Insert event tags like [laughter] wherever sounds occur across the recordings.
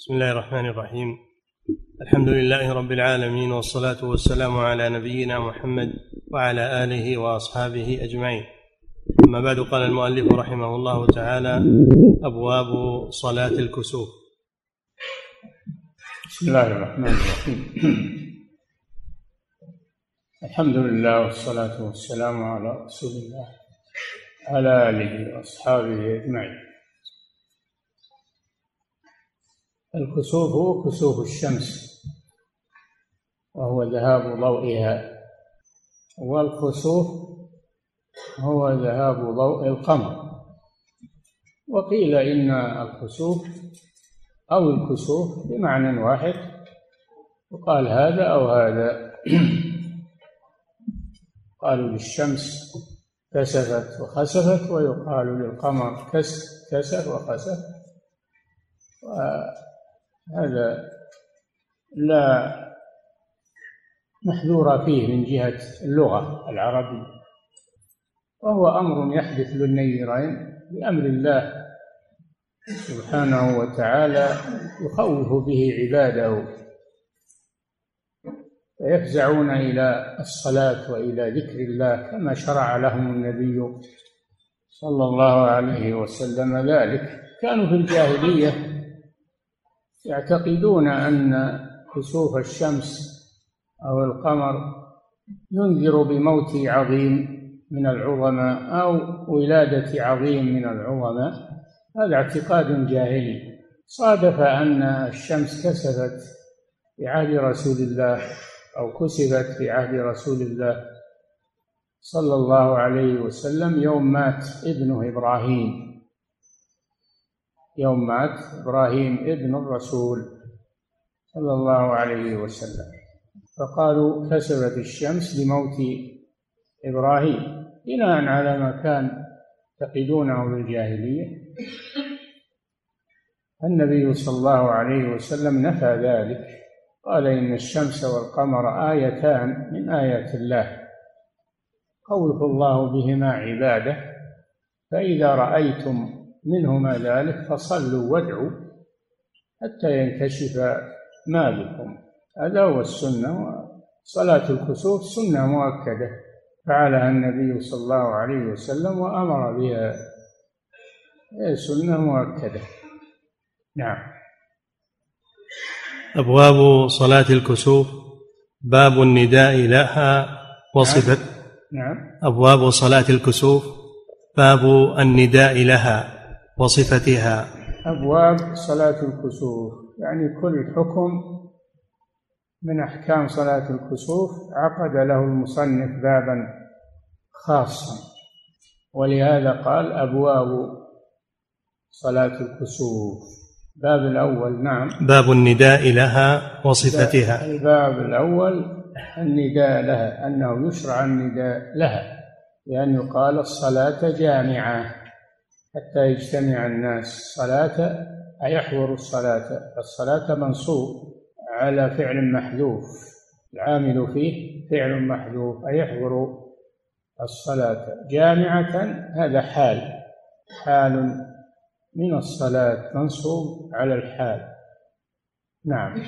بسم الله الرحمن الرحيم. الحمد لله رب العالمين والصلاة والسلام على نبينا محمد وعلى آله وأصحابه أجمعين. أما بعد قال المؤلف رحمه الله تعالى أبواب صلاة الكسوف. بسم الله الرحمن الرحيم. الحمد لله والصلاة والسلام على رسول الله على آله وأصحابه أجمعين. الكسوف هو كسوف الشمس وهو ذهاب ضوئها. والخسوف هو ذهاب ضوء القمر. وقيل إن الخسوف أو الكسوف بمعنى واحد وقال هذا أو هذا. [clears throat] قالوا للشمس كسفت وخسفت ويقال للقمر كسف وخسف. هذا لا محذور فيه من جهة اللغة العربية. وهو أمر يحدث للنيرين بأمر الله سبحانه وتعالى يخوف به عباده. فيفزعون إلى الصلاة وإلى ذكر الله كما شرع لهم النبي صلى الله عليه وسلم ذلك. كانوا في الجاهلية يعتقدون أن كسوف الشمس أو القمر ينذر بموت عظيم من العظماء أو ولادة عظيم من العظماء هذا اعتقاد جاهلي صادف أن الشمس كسفت في عهد رسول الله أو كسفت في عهد رسول الله صلى الله عليه وسلم يوم مات ابنه إبراهيم. يوم مات إبراهيم ابن الرسول صلى الله عليه وسلم. فقالوا كسبت الشمس لموت إبراهيم. بناء على ما كان يعتقدونه بالجاهلية النبي صلى الله عليه وسلم نفى ذلك. قال إن الشمس والقمر آيتان من آيات الله. خوف الله بهما عباده فإذا رأيتم منهما ذلك فصلوا وادعوا حتى ينكشف ما بكم هذا هو السنة صلاة الكسوف سنة مؤكدة. فعلها النبي صلى الله عليه وسلم وأمر بها. سنة مؤكدة. نعم. أبواب صلاة الكسوف. باب النداء لها وصفة. نعم. أبواب صلاة الكسوف. باب النداء لها. وصفتها. أبواب صلاة الكسوف. يعني كل حكم من أحكام صلاة الكسوف عقد له المصنف بابا خاصا. ولهذا قال أبواب صلاة الكسوف. باب الأول نعم. باب النداء لها وصفتها. الباب الأول النداء لها أنه يشرع النداء لها لأن يقال الصلاة جامعة. حتى يجتمع الناس. صلاة أيحضر الصلاة. الصلاة منصوب على فعل محذوف. العامل فيه فعل محذوف أيحضر الصلاة. جامعة هذا حال. حال من الصلاة منصوب على الحال. نعم.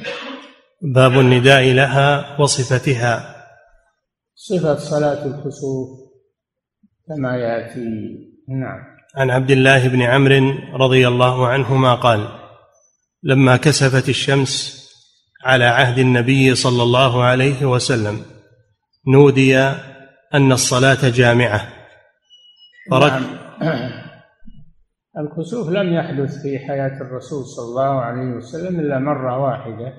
باب النداء لها وصفتها. صفة صلاة الكسوف كما يأتي. نعم. عن عبد الله بن عمرو رضي الله عنهما قال لما كسفت الشمس على عهد النبي صلى الله عليه وسلم نودي أن الصلاة جامعة. فرك نعم. [clears throat] الكسوف لم يحدث في حياة الرسول صلى الله عليه وسلم إلا مرة واحدة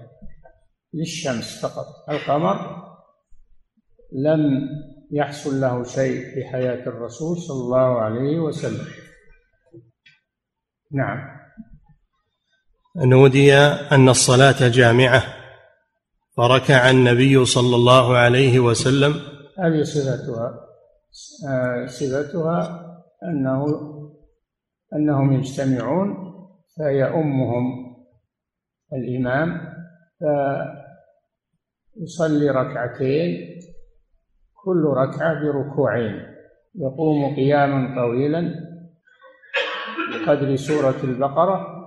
للشمس فقط. القمر لم يحصل له شيء في حياة الرسول صلى الله عليه وسلم. نعم. نودي أن الصلاة جامعة. فركع النبي صلى الله عليه وسلم. هذه صفتها آه، صفتها أنه أنهم يجتمعون فيؤمهم الإمام فيصلي ركعتين كل ركعة بركوعين يقوم قياما طويلا بقدر سورة البقرة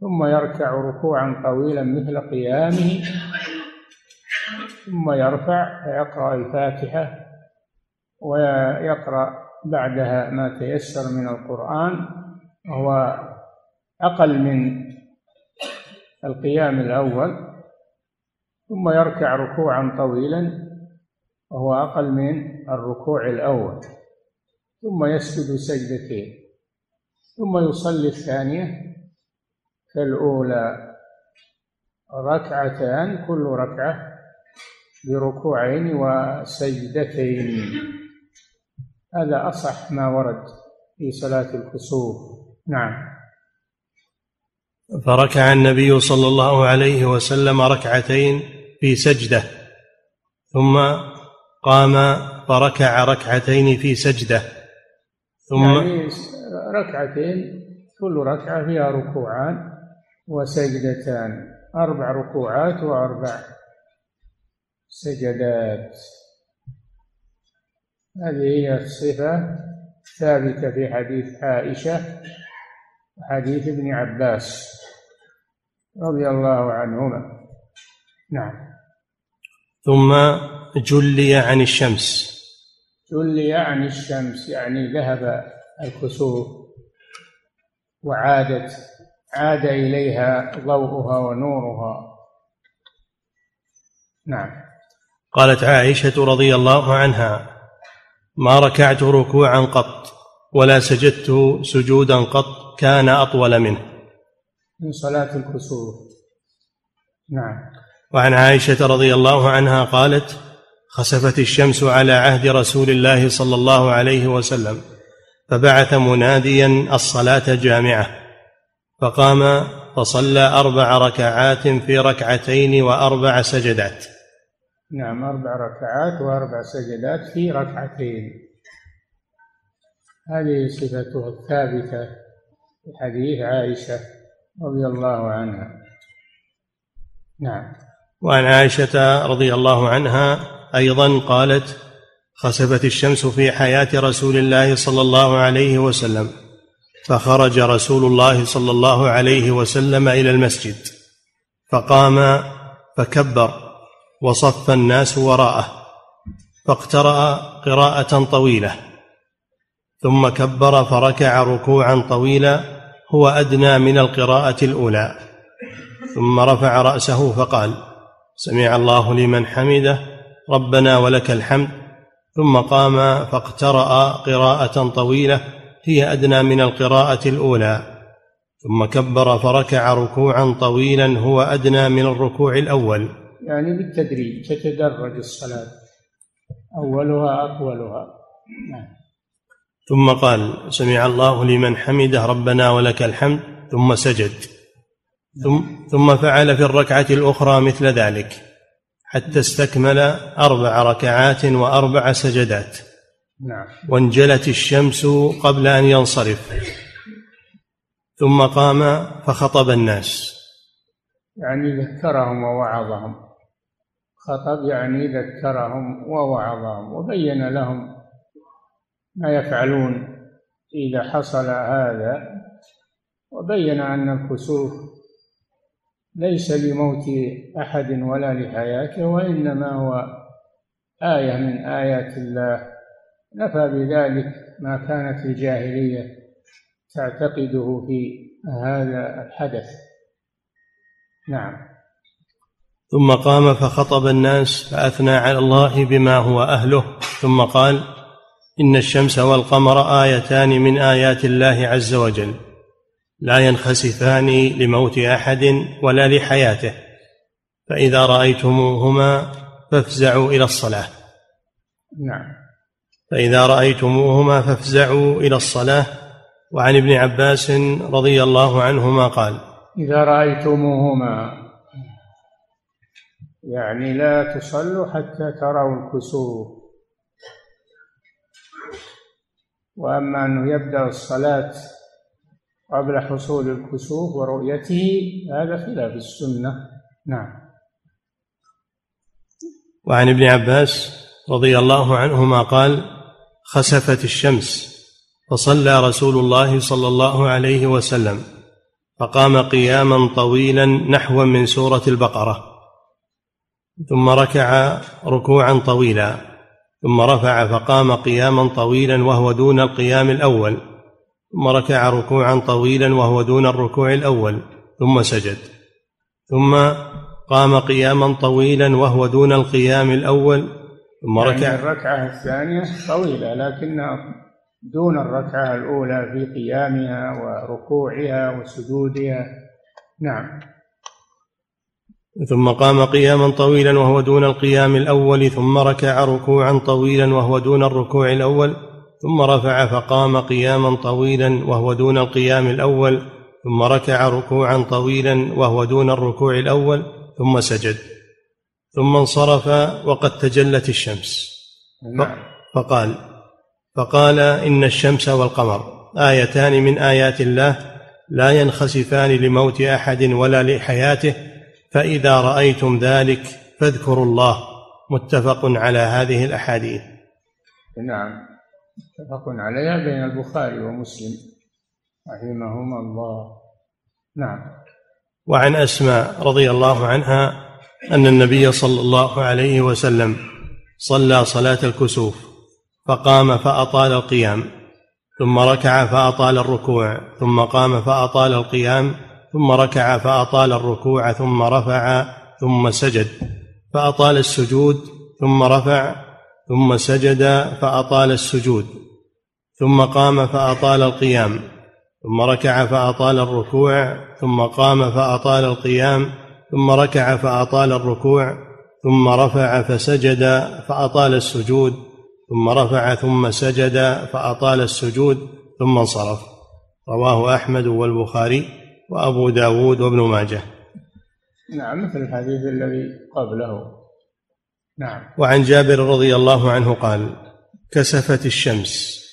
ثم يركع ركوعا طويلا مثل قيامه ثم يرفع فيقرأ الفاتحة ويقرأ بعدها ما تيسر من القرآن وهو أقل من القيام الأول ثم يركع ركوعا طويلا وهو أقل من الركوع الأول ثم يسجد سجدتين. ثم يصلي الثانية كالأولى ركعتان كل ركعة بركوعين وسجدتين. هذا أصح ما ورد في صلاة الكسوف. نعم. فركع النبي صلى الله عليه وسلم ركعتين في سجدة ثم قام فركع ركعتين في سجدة ثم يعني ركعتين كل ركعة فيها ركوعان وسجدتان أربع ركوعات وأربع سجدات. هذه هي الصفة ثابته في حديث عائشة وحديث ابن عباس رضي الله عنهما. نعم. ثم جلي عن الشمس. جلي عن الشمس يعني ذهب الكسوف وعادت عاد إليها ضوءها ونورها. نعم. قالت عائشة رضي الله عنها ما ركعت ركوعا قط ولا سجدت سجودا قط كان أطول منه. من صلاة الكسوف. نعم. وعن عائشة رضي الله عنها قالت خسفت الشمس على عهد رسول الله صلى الله عليه وسلم. فبعث مناديا الصلاة جامعة فقام فصلى أربع ركعات في ركعتين وأربع سجدات. نعم أربع ركعات وأربع سجدات في ركعتين. هذه صفته الثابتة في حديث عائشة رضي الله عنها. نعم. وعن عائشة رضي الله عنها أيضا قالت خسفت الشمس في حياة رسول الله صلى الله عليه وسلم فخرج رسول الله صلى الله عليه وسلم إلى المسجد فقام فكبر وصف الناس وراءه فاقترأ قراءة طويلة ثم كبر فركع ركوعا طويلا هو أدنى من القراءة الأولى ثم رفع رأسه فقال سمع الله لمن حمده ربنا ولك الحمد ثم قام فاقترأ قراءة طويلة هي أدنى من القراءة الأولى. ثم كبر فركع ركوعا طويلا هو أدنى من الركوع الأول. يعني بالتدريج تتدرج الصلاة. أولها اطولها نعم. ثم قال سمع الله لمن حمده ربنا ولك الحمد. ثم سجد. ثم ثم فعل في الركعة الأخرى مثل ذلك. حتى استكمل أربع ركعات وأربع سجدات. نعم. وانجلت الشمس قبل أن ينصرف. ثم قام فخطب الناس. يعني ذكرهم ووعظهم. خطب يعني ذكرهم ووعظهم وبين لهم ما يفعلون إذا حصل هذا. وبين أن الكسوف ليس لموت أحد ولا لحياته وإنما هو آية من آيات الله. نفى بذلك ما كانت الجاهلية تعتقده في هذا الحدث. نعم. ثم قام فخطب الناس فأثنى على الله بما هو أهله. ثم قال إن الشمس والقمر آيتان من آيات الله عز وجل. لا ينخسفان لموت أحد ولا لحياته فإذا رأيتموهما فافزعوا إلى الصلاة. نعم. فإذا رأيتموهما فافزعوا إلى الصلاة. وعن ابن عباس رضي الله عنهما قال إذا رأيتموهما يعني لا تصلوا حتى تروا الكسوف. وأما أنه يبدأ الصلاة قبل حصول الكسوف ورؤيته هذا خلاف السنة. نعم. وعن ابن عباس رضي الله عنهما قال خسفت الشمس فصلى رسول الله صلى الله عليه وسلم فقام قياما طويلا نحوا من سورة البقرة. ثم ركع ركوعا طويلا ثم رفع فقام قياما طويلا وهو دون القيام الأول. ثم ركع ركوعا طويلا وهو دون الركوع الأول ثم سجد. ثم قام قياما طويلا وهو دون القيام الأول ثم يعني ركع الركعة الثانية طويلة لكنها دون الركعة الأولى في قيامها وركوعها وسجودها. نعم. ثم قام قياما طويلا وهو دون القيام الأول ثم ركع ركوعا طويلا وهو دون الركوع الأول ثم رفع فقام قياما طويلا وهو دون القيام الأول ثم ركع ركوعا طويلا وهو دون الركوع الأول ثم سجد ثم انصرف وقد تجلت الشمس. نعم. فقال فقال إن الشمس والقمر آيتان من آيات الله لا ينخسفان لموت أحد ولا لحياته فإذا رأيتم ذلك فاذكروا الله متفق على هذه الأحاديث. نعم. متفق عليها بين البخاري ومسلم رحمهما الله. نعم. وعن أسماء رضي الله عنها أن النبي صلى الله عليه وسلم صلى صلاة الكسوف فقام فأطال القيام ثم ركع فأطال الركوع ثم قام فأطال القيام ثم ركع فأطال الركوع ثم رفع ثم سجد فأطال السجود ثم رفع ثم سجد فأطال السجود ثم قام فأطال القيام ثم ركع فأطال الركوع ثم قام فأطال القيام ثم ركع فأطال الركوع ثم رفع فسجد فأطال السجود ثم رفع ثم سجد فأطال السجود ثم انصرف. رواه أحمد والبخاري وأبو داود وابن ماجه. نعم مثل الحديث الذي قبله. نعم. وعن جابر رضي الله عنه قال كسفت الشمس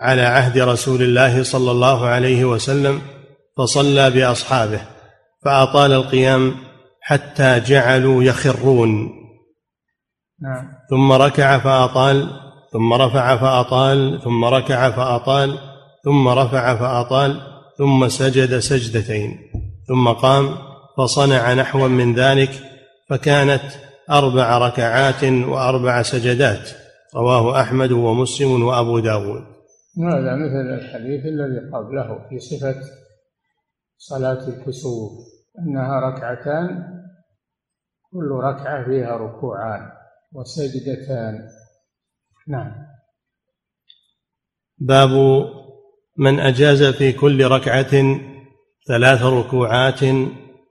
على عهد رسول الله صلى الله عليه وسلم فصلى بأصحابه فأطال القيام حتى جعلوا يخرون. نعم. ثم ركع فأطال ثم رفع فأطال ثم ركع فأطال ثم رفع فأطال ثم سجد سجدتين ثم قام فصنع نحوا من ذلك فكانت أربع ركعات وأربع سجدات رواه أحمد ومسلم وأبو داود. هذا مثل الحديث الذي قبله في صفة صلاة الكسوف أنها ركعتان كل ركعة فيها ركوعان وسجدتان. نعم. باب من أجاز في كل ركعة ثلاث ركوعات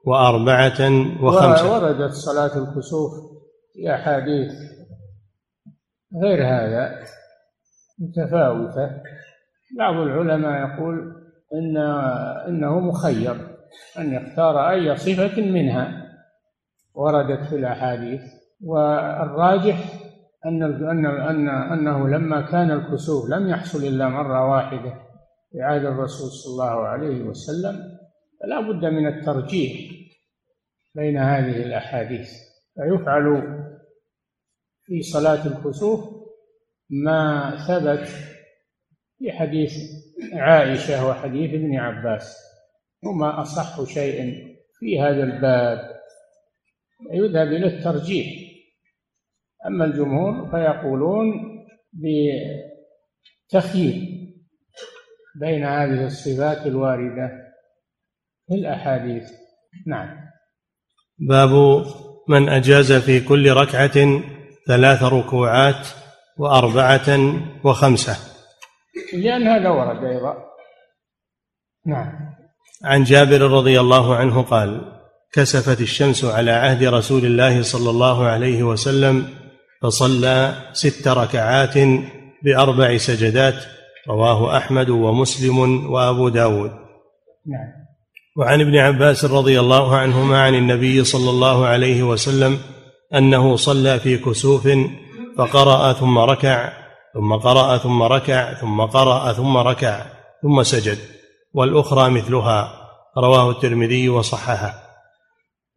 وأربعة وخمسة. وردت صلاة الكسوف في أحاديث غير هذا متفاوتة. بعض العلماء يقول إن إنه مخير أن يختار أي صفة منها. وردت في الأحاديث. والراجح أن أن أن أنه لما كان الكسوف لم يحصل إلا مرة واحدة في عهد الرسول صلى الله عليه وسلم فلا بد من الترجيح. بين هذه الأحاديث. فيفعل في صلاة الكسوف ما ثبت في حديث عائشة وحديث ابن عباس. هما أصح شيء في هذا الباب. يذهب إلى الترجيح. أما الجمهور فيقولون بتخيير بين هذه الصفات الواردة في الأحاديث. نعم. باب من أجاز في كل ركعة ثلاث ركوعات وأربعة وخمسة. لأن هذا ورد أيضا. نعم. عن جابر رضي الله عنه قال كسفت الشمس على عهد رسول الله صلى الله عليه وسلم فصلى ست ركعات بأربع سجدات رواه أحمد ومسلم وأبو داود. نعم. وعن ابن عباس رضي الله عنهما عن النبي صلى الله عليه وسلم أنه صلى في كسوف فقرأ ثم ركع ثم قرأ ثم ركع ثم قرأ ثم ركع ثم سجد والأخرى مثلها رواه الترمذي وصححه.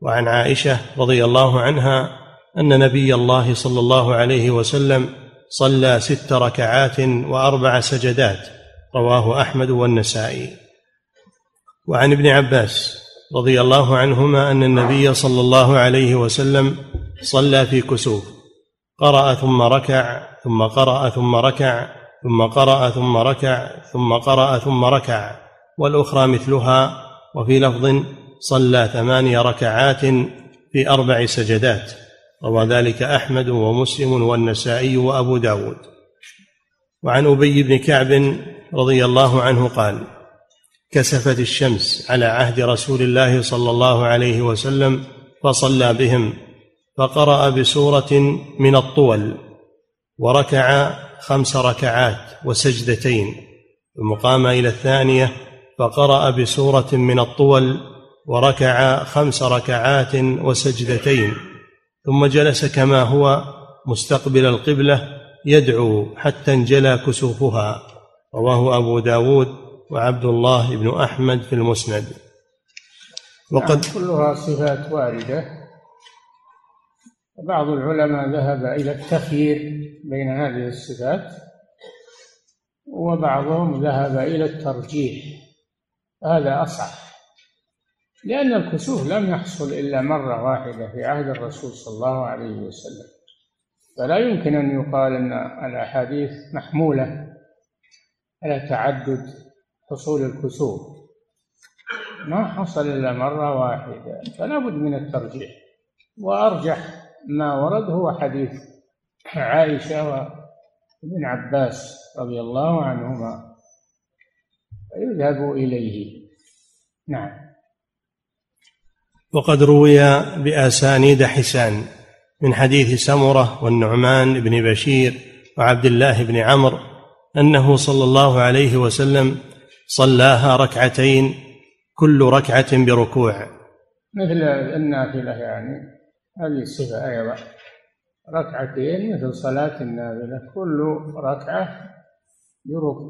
وعن عائشة رضي الله عنها أن نبي الله صلى الله عليه وسلم صلى ست ركعات وأربع سجدات رواه أحمد والنسائي. وعن ابن عباس رضي الله عنهما أن النبي صلى الله عليه وسلم صلى في كسوف. قرأ ثم ركع ثم قرأ ثم ركع ثم قرأ ثم ركع ثم قرأ ثم ركع. والأخرى مثلها وفي لفظ صلى ثماني ركعات في أربع سجدات. روى ذلك أحمد ومسلم والنسائي وأبو داود. وعن أبي بن كعب رضي الله عنه قال كسفت الشمس على عهد رسول الله صلى الله عليه وسلم فصلى بهم فقرأ بسورة من الطول وركع خمس ركعات وسجدتين ثم قام إلى الثانية فقرأ بسورة من الطول وركع خمس ركعات وسجدتين ثم جلس كما هو مستقبل القبلة يدعو حتى انجلى كسوفها. رواه أبو داود وعبد الله بن أحمد في المسند. وقد كلها صفات واردة. بعض العلماء ذهب إلى التخيير بين هذه الصفات وبعضهم ذهب إلى الترجيح. هذا أصح لأن الكسوف لم يحصل إلا مرة واحدة في عهد الرسول صلى الله عليه وسلم. فلا يمكن أن يقال أن الأحاديث محمولة على تعدد حصول الكسوف ما حصل إلا مرة واحدة. فلا بد من الترجيح. وأرجح ما ورد هو حديث عائشة وابن عباس رضي الله عنهما. فيذهب إليه. نعم. وقد روي بأسانيد حسان من حديث سمرة والنعمان بن بشير وعبد الله بن عمرو أنه صلى الله عليه وسلم صلاها ركعتين كل ركعة بركوع. مثل النافلة يعني هذه الصفة أيضا ركعتين مثل صلاة النافلة كل ركعة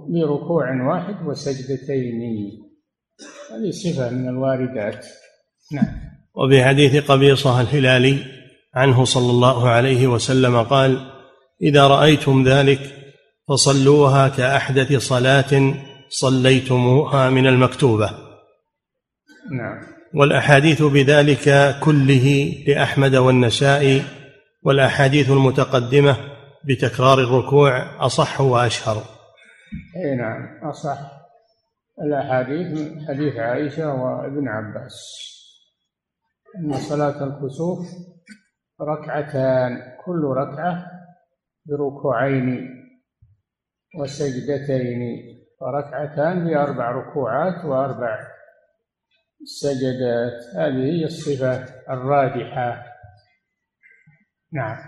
بركوع واحد وسجدتين. هذه صفة من الواردات. نعم. وفي حديث قبيصة الهلالي عنه صلى الله عليه وسلم قال إذا رأيتم ذلك فصلوها كأحدث صلاة صليتموها من المكتوبة. نعم. والأحاديث بذلك كله لأحمد والنسائي والأحاديث المتقدمة بتكرار الركوع أصح وأشهر. أي نعم أصح الأحاديث من حديث عائشة وابن عباس. أن صلاة الكسوف ركعتان كل ركعة بركوعين وسجدتين. وركعتان باربع ركوعات وأربع السجدات هذه هي الصفة الراجحة نعم.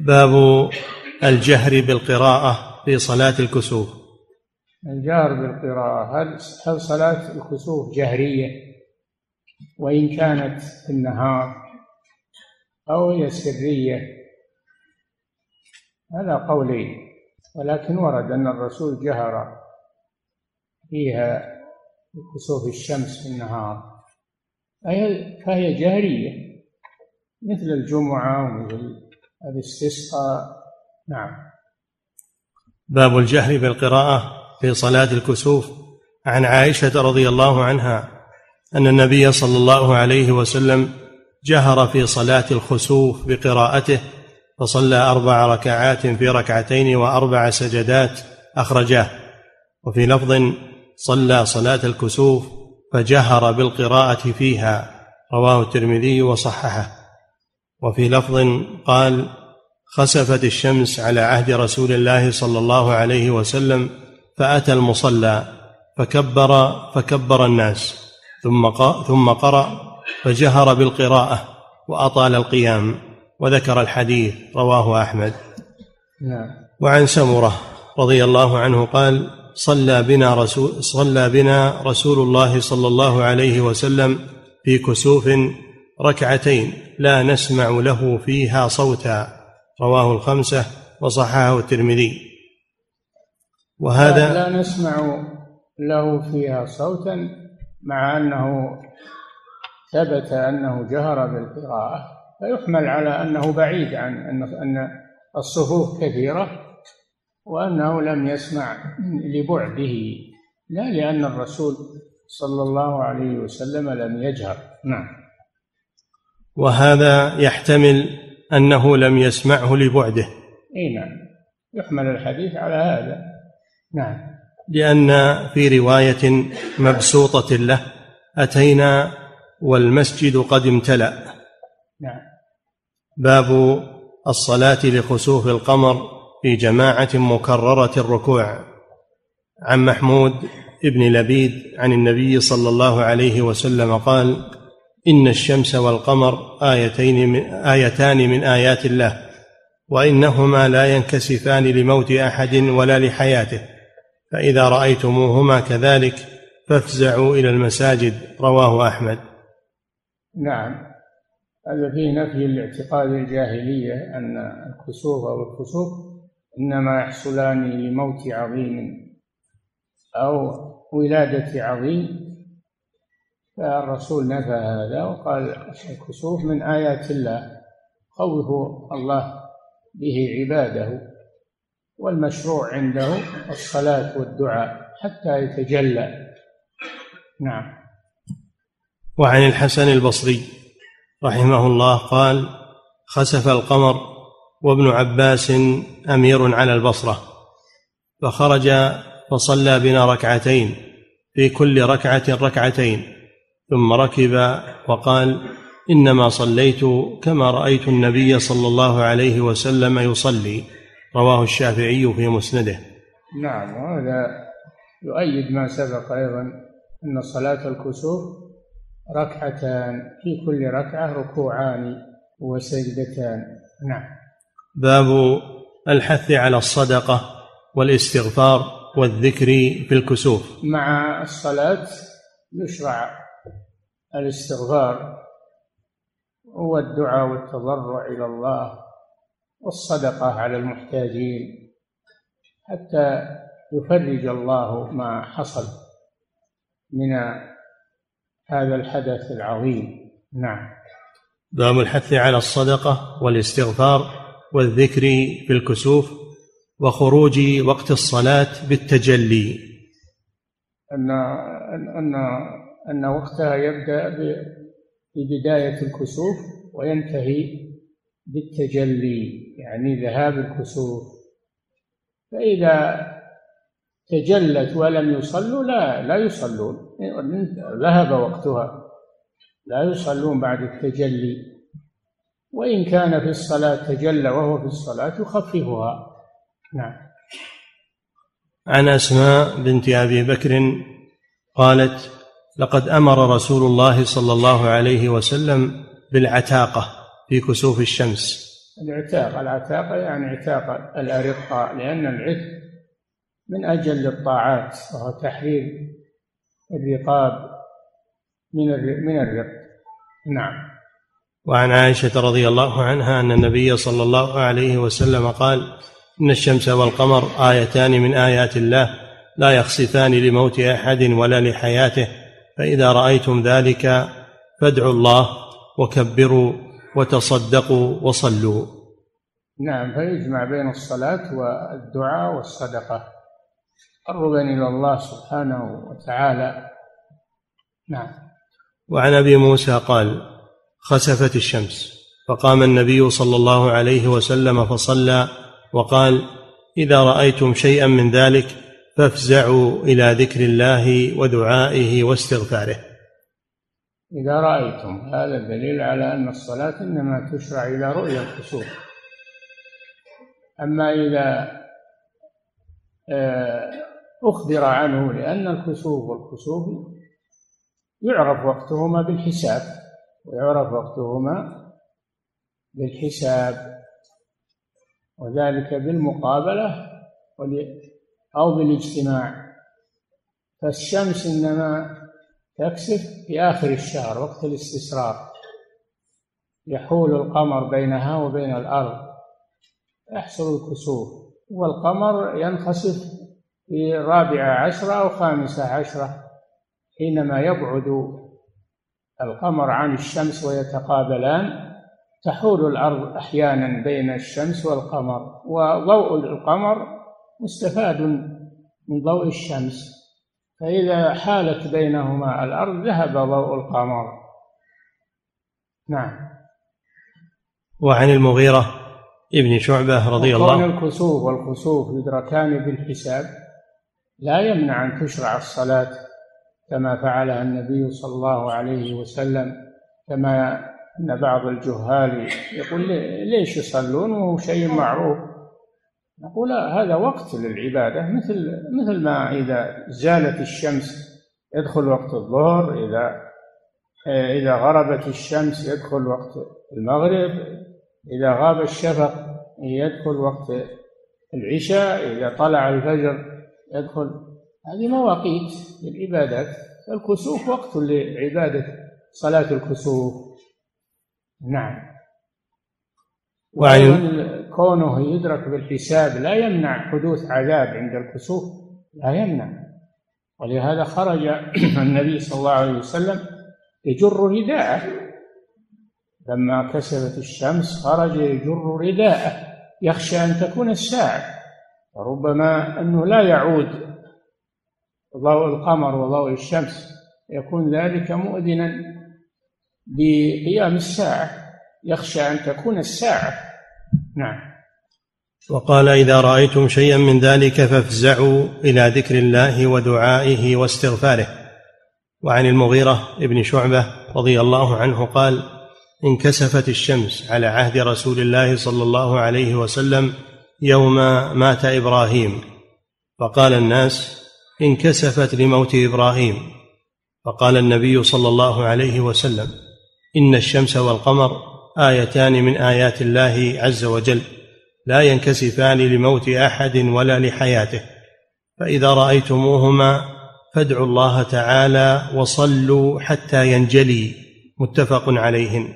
باب الجهر بالقراءة في صلاة الكسوف. الجهر بالقراءة هل هل صلاة الكسوف جهرية؟ وإن كانت في النهار أو هي سرية؟ هذا قولين. ولكن ورد أن الرسول جهر فيها كسوف الشمس في النهار. فهي جهرية مثل الجمعة ومثل الاستسقاء نعم. باب الجهر بالقراءة في صلاة الكسوف. عن عائشة رضي الله عنها أن النبي صلى الله عليه وسلم جهر في صلاة الخسوف بقراءته فصلى أربع ركعات في ركعتين وأربع سجدات أخرجاه. وفي لفظ صلى صلاة الكسوف فجهر بالقراءة فيها رواه الترمذي وصححه. وفي لفظ قال خسفت الشمس على عهد رسول الله صلى الله عليه وسلم فأتى المصلى فكبر فكبر الناس. ثم ثم قرأ فجهر بالقراءة وأطال القيام. وذكر الحديث رواه أحمد. نعم. وعن سمرة رضي الله عنه قال صلى بنا رسول صلى بنا رسول الله صلى الله عليه وسلم في كسوف ركعتين لا نسمع له فيها صوتا. رواه الخمسة وصححه الترمذي. وهذا لا نسمع له فيها صوتا مع أنه ثبت أنه جهر بالقراءة. فيحمل على أنه بعيد عن أن الصفوف كثيرة وأنه لم يسمع لبعده لا لأن الرسول صلى الله عليه وسلم لم يجهر. نعم. وهذا يحتمل أنه لم يسمعه لبعده. إي نعم. يحمل الحديث على هذا. نعم. لأن في رواية مبسوطة له أتينا والمسجد قد امتلأ. نعم. باب الصلاة لخسوف القمر في جماعة مكررة الركوع. عن محمود ابن لبيد عن النبي صلى الله عليه وسلم قال إن الشمس والقمر آيتين من آيتان من آيات الله وإنهما لا ينكسفان لموت أحد ولا لحياته فإذا رأيتموهما كذلك فافزعوا إلى المساجد. رواه أحمد. نعم. هذا فيه نفي الاعتقاد الجاهلية أن الكسوف أو الكسوف إنما يحصلان لموت عظيم أو ولادة عظيم. فالرسول نفى هذا وقال الكسوف من آيات الله خوف الله به عباده والمشروع عنده الصلاة والدعاء حتى يتجلى. نعم. وعن الحسن البصري رحمه الله قال خسف القمر وابن عباس أمير على البصرة فخرج فصلى بنا ركعتين في كل ركعة ركعتين ثم ركب وقال إنما صليت كما رأيت النبي صلى الله عليه وسلم يصلي رواه الشافعي في مسنده. نعم وهذا يؤيد ما سبق أيضا أن صلاة الكسوف ركعتان في كل ركعة ركوعان وسجدتان. نعم. باب الحث على الصدقة والاستغفار والذكر في الكسوف. مع الصلاة يشرع الاستغفار هو الدعاء والتضرع إلى الله والصدقة على المحتاجين حتى يفرج الله ما حصل من هذا الحدث العظيم. نعم. باب الحث على الصدقة والاستغفار والذكر في الكسوف وخروج وقت الصلاة بالتجلي. ان ان ان وقتها يبدأ ببداية الكسوف وينتهي بالتجلي يعني ذهاب الكسوف. فإذا تجلت ولم يصلوا لا لا يصلون. ذهب وقتها. لا يصلون بعد التجلي. وإن كان في الصلاة تجلى وهو في الصلاة يخففها. نعم. عن أسماء بنت أبي بكر قالت لقد أمر رسول الله صلى الله عليه وسلم بالعتاقة في كسوف الشمس. العتاق العتاقة يعني عتاق الأرقاء لأن العتق من أجل الطاعات وهو تحرير الرقاب من من الرق. نعم. وعن عائشة رضي الله عنها أن النبي صلى الله عليه وسلم قال إن الشمس والقمر آيتان من آيات الله لا يخسفان لموت أحد ولا لحياته فإذا رأيتم ذلك فادعوا الله وكبروا وتصدقوا وصلوا. نعم فيجمع بين الصلاة والدعاء والصدقة. تقربا إلى الله سبحانه وتعالى. نعم. وعن أبي موسى قال خسفت الشمس فقام النبي صلى الله عليه وسلم فصلى وقال إذا رأيتم شيئا من ذلك فافزعوا إلى ذكر الله ودعائه واستغفاره. إذا رأيتم هذا دليل على أن الصلاة إنما تشرع إلى رؤيا الكسوف. أما إذا آه، أخبر عنه لأن الكسوف والكسوف يعرف وقتهما بالحساب ويعرف وقتهما بالحساب وذلك بالمقابلة أو بالاجتماع. فالشمس إنما تكسف في آخر الشهر وقت الاستسرار. يحول القمر بينها وبين الأرض. يحصل الكسوف والقمر ينخسف في الرابعة عشرة أو خامسة عشرة حينما يبعد القمر عن الشمس ويتقابلان تحول الأرض أحيانا بين الشمس والقمر وضوء القمر مستفاد من ضوء الشمس. فإذا حالت بينهما الأرض ذهب ضوء القمر. نعم. وعن المغيرة ابن شعبة رضي الله عنه الكسوف والخسوف يدركان بالحساب لا يمنع أن تشرع الصلاة كما فعلها النبي صلى الله عليه وسلم كما أن بعض الجهال يقول ليش يصلون وهو شيء معروف؟ نقول هذا وقت للعبادة مثل مثل ما إذا زالت الشمس يدخل وقت الظهر إذا إذا غربت الشمس يدخل وقت المغرب إذا غاب الشفق يدخل وقت العشاء إذا طلع الفجر. يدخل. هذه مواقيت للعبادات. الكسوف وقت لعبادة صلاة الكسوف. نعم. وأيضا كونه يدرك بالحساب لا يمنع حدوث عذاب عند الكسوف. لا يمنع. ولهذا خرج [clears throat] النبي صلى الله عليه وسلم يجر رداءه. لما كسبت الشمس خرج يجر رداءه. يخشى أن تكون الساعة. وربما أنه لا يعود ضوء القمر وضوء الشمس يكون ذلك مؤذنا بقيام الساعة يخشى أن تكون الساعة. نعم. وقال إذا رأيتم شيئا من ذلك فافزعوا إلى ذكر الله ودعائه واستغفاره. وعن المغيرة ابن شعبة رضي الله عنه قال انكسفت الشمس على عهد رسول الله صلى الله عليه وسلم يوم مات إبراهيم. فقال الناس انكسفت لموت إبراهيم. فقال النبي صلى الله عليه وسلم إن الشمس والقمر آيتان من آيات الله عز وجل لا ينكسفان لموت أحد ولا لحياته. فإذا رأيتموهما فادعوا الله تعالى وصلوا حتى ينجلي. متفق عليهن.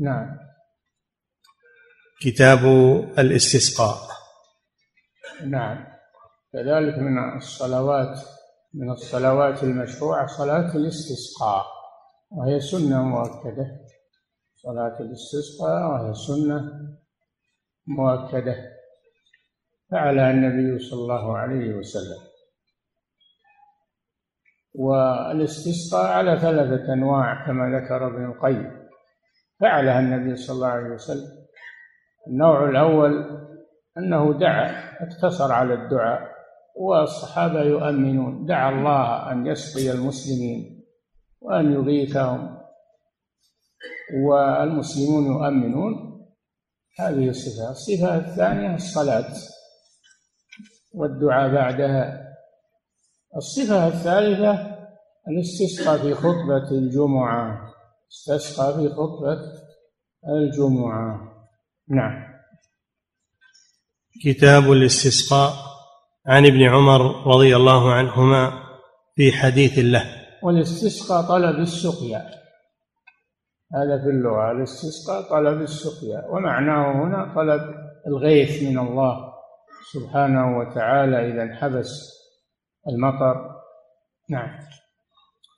نعم. كتاب الاستسقاء. نعم. كذلك من الصلوات من الصلوات المشروعة صلاة الاستسقاء وهي سنة مؤكدة. صلاة الاستسقاء وهي سنة مؤكدة. فعلها النبي صلى الله عليه وسلم. والاستسقاء على ثلاثة أنواع كما ذكر ابن القيم. فعلها النبي صلى الله عليه وسلم. النوع الأول أنه دعا اقتصر على الدعاء والصحابة يؤمنون. دعا الله أن يسقي المسلمين وأن يغيثهم والمسلمون يؤمنون. هذه الصفة الصفة الثانية الصلاة والدعاء بعدها. الصفة الثالثة الاستسقى في خطبة الجمعة. استسقى في خطبة الجمعة. نعم. كتاب الاستسقاء عن ابن عمر رضي الله عنهما في حديث له. والاستسقاء طلب السقيا. هذا في اللغة الاستسقاء طلب السقيا. ومعناه هنا طلب الغيث من الله سبحانه وتعالى إذا انحبس المطر. نعم.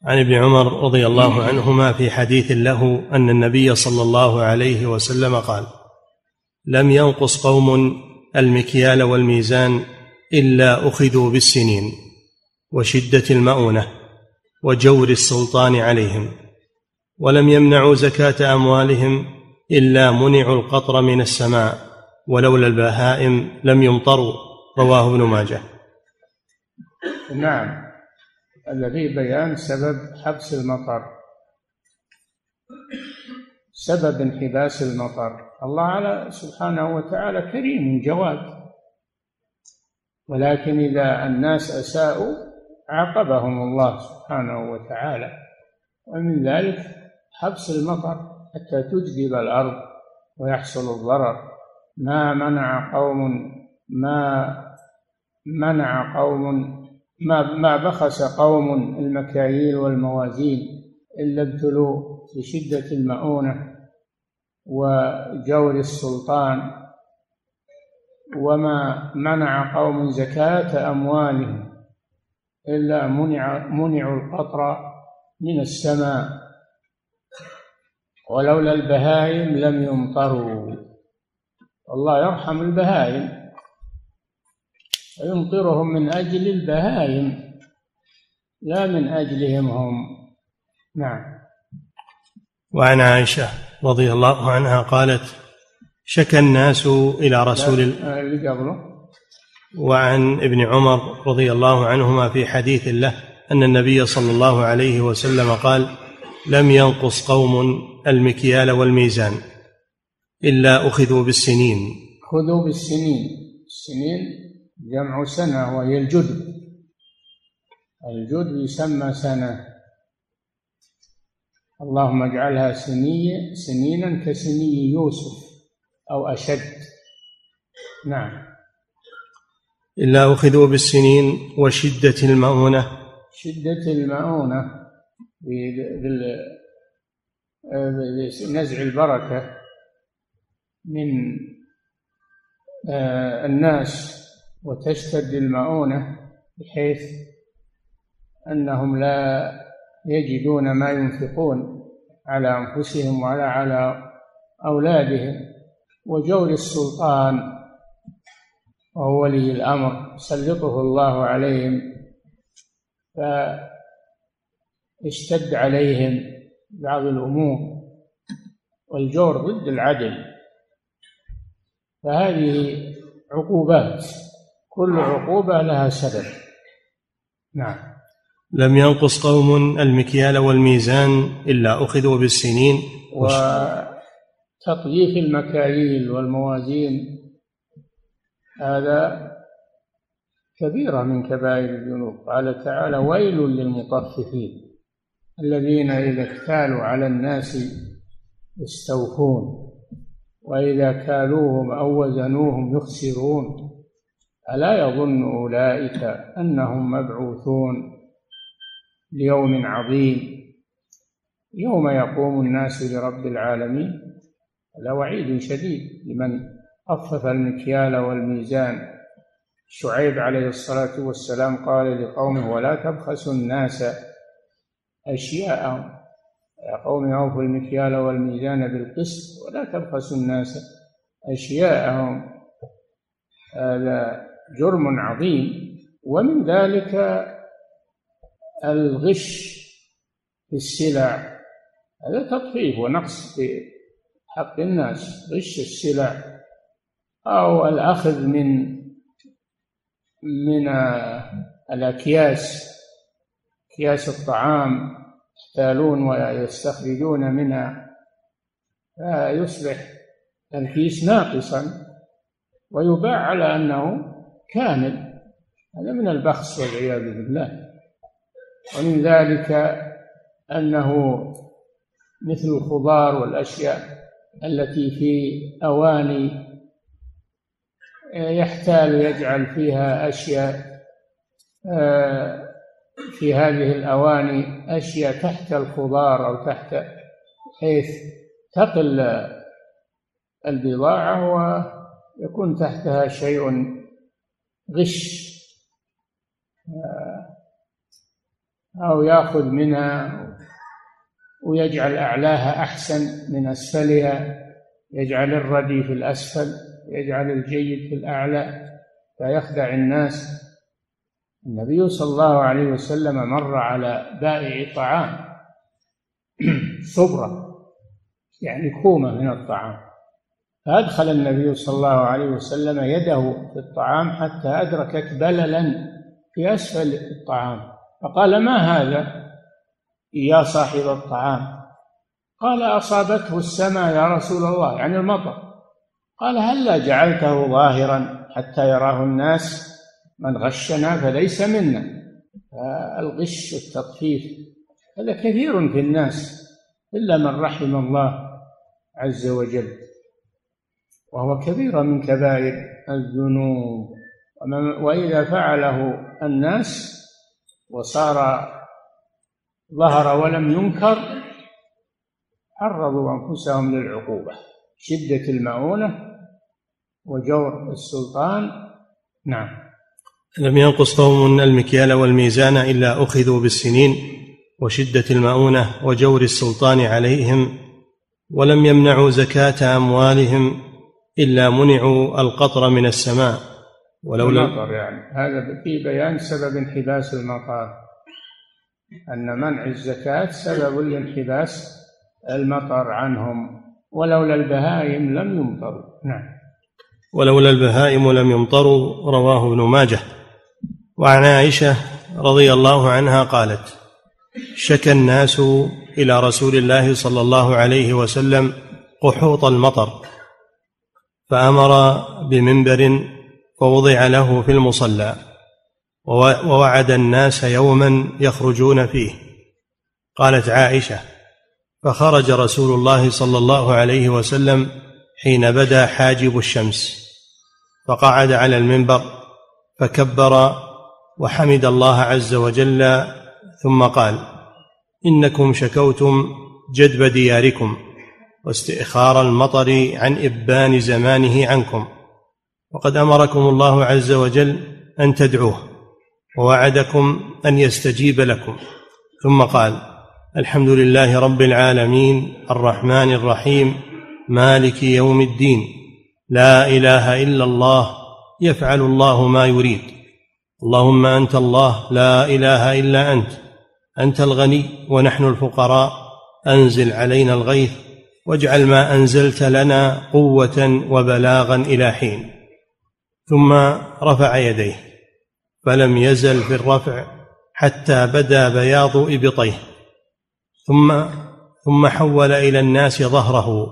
عن ابن عمر رضي الله عنهما في حديث له أن النبي صلى الله عليه وسلم قال لم ينقص قوم المكيال والميزان إلا أخذوا بالسنين وشدة المؤونة وجور السلطان عليهم ولم يمنعوا زكاة أموالهم إلا منعوا القطر من السماء ولولا البهائم لم يمطروا رواه ابن ماجه. نعم. الذي بيان سبب حبس المطر. سبب انحباس المطر. الله على سبحانه وتعالى كريم جواد. ولكن إذا الناس أساءوا عاقبهم الله سبحانه وتعالى ومن ذلك حبس المطر حتى تجدب الأرض ويحصل الضرر. ما منع قوم ما منع قوم ما ما بخس قوم المكاييل والموازين إلا ابتلوا بشدة المؤونة. وجور السلطان وما منع قوم زكاة أموالهم إلا منع منعوا القطر من السماء. ولولا البهائم لم يمطروا. الله يرحم البهائم. ويمطرهم من أجل البهائم لا من أجلهم هم. نعم. وعن عائشة رضي الله عنها قالت شكى الناس إلى رسول الله. قبله وعن ابن عمر رضي الله عنهما في حديث له أن النبي صلى الله عليه وسلم قال لم ينقص قوم المكيال والميزان إلا أخذوا بالسنين. خذوا بالسنين. السنين جمع سنة وهي الجد. الجد يسمى سنة. اللهم اجعلها سنية سنينا كسني يوسف أو أشد. نعم. إلا أخذوا بالسنين وشدة المؤونة. شدة المؤونة بنزع البركة من آه، الناس وتشتد المؤونة بحيث أنهم لا يجدون ما ينفقون على أنفسهم ولا على أولادهم. وجور السلطان وهو ولي الأمر سلطه الله عليهم فاشتد عليهم بعض الأمور والجور ضد العدل. فهذه عقوبات كل عقوبة لها سبب. نعم. لم ينقص قوم المكيال والميزان إلا أخذوا بالسنين. وتطييف المكاييل والموازين هذا كبيرة من كبائر الذنوب. قال تعالى ويل للمطففين الذين إذا اكتالوا على الناس يستوفون وإذا كالوهم أو وزنوهم يخسرون. ألا يظن أولئك أنهم مبعوثون؟ ليوم عظيم. يوم يقوم الناس لرب العالمين. هذا وعيد شديد لمن خفف المكيال والميزان. شعيب عليه الصلاة والسلام قال لقومه ولا تبخسوا الناس أشياءهم يا قوم أوفوا المكيال والميزان بالقسط. ولا تبخسوا الناس أشياءهم هذا جرم عظيم. ومن ذلك الغش في السلع. هذا تطفيف ونقص في حق الناس غش السلع. أو الأخذ من من الأكياس أكياس الطعام يحتالون ويستخرجون منها. فيصبح الكيس ناقصا ويباع على أنه كامل. هذا من البخس والعياذ بالله. ومن ذلك أنه مثل الخضار والأشياء التي في أواني يحتال يجعل فيها أشياء في هذه الأواني أشياء تحت الخضار أو تحت حيث تقل البضاعة ويكون تحتها شيء غش. أو يأخذ منها ويجعل أعلاها أحسن من أسفلها يجعل الردي في الأسفل يجعل الجيد في الأعلى فيخدع الناس. النبي صلى الله عليه وسلم مر على بائع طعام صبرة يعني كومة من الطعام. فأدخل النبي صلى الله عليه وسلم يده في الطعام حتى أدركت بللا في أسفل الطعام. فقال ما هذا؟ يا صاحب الطعام. قال أصابته السماء يا رسول الله يعني المطر. قال هلا جعلته ظاهرا حتى يراه الناس؟ من غشنا فليس منا. الغش والتطفيف هذا كثير في الناس إلا من رحم الله عز وجل. وهو كبير من كبائر الذنوب. وإذا فعله الناس وصار ظهر ولم ينكر عرضوا أنفسهم للعقوبة. شدة المعونة وجور السلطان. نعم. لم ينقص قوم المكيال والميزان إلا أخذوا بالسنين وشدة المؤونه وجور السلطان عليهم ولم يمنعوا زكاة أموالهم إلا منعوا القطر من السماء. ولولا المطر يعني. هذا في بيان سبب انحباس المطر. أن منع الزكاة سبب لانحباس المطر عنهم. ولولا البهائم لم يمطروا. نعم. ولولا البهائم لم يمطروا رواه ابن ماجه. وعن عائشة رضي الله عنها قالت شكى الناس إلى رسول الله صلى الله عليه وسلم قحوط المطر فأمر بمنبر فوضع له في المصلى. ووعد الناس يوما يخرجون فيه. قالت عائشة فخرج رسول الله صلى الله عليه وسلم حين بدا حاجب الشمس. فقعد على المنبر فكبر وحمد الله عز وجل ثم قال إنكم شكوتم جدب دياركم واستئخار المطر عن إبان زمانه عنكم. وقد أمركم الله عز وجل أن تدعوه ووعدكم أن يستجيب لكم. ثم قال الحمد لله رب العالمين الرحمن الرحيم مالك يوم الدين لا إله إلا الله يفعل الله ما يريد. اللهم أنت الله لا إله إلا أنت أنت الغني ونحن الفقراء أنزل علينا الغيث واجعل ما أنزلت لنا قوة وبلاغا إلى حين. ثم رفع يديه فلم يزل في الرفع حتى بدا بياض إبطيه. ثم ثم حول إلى الناس ظهره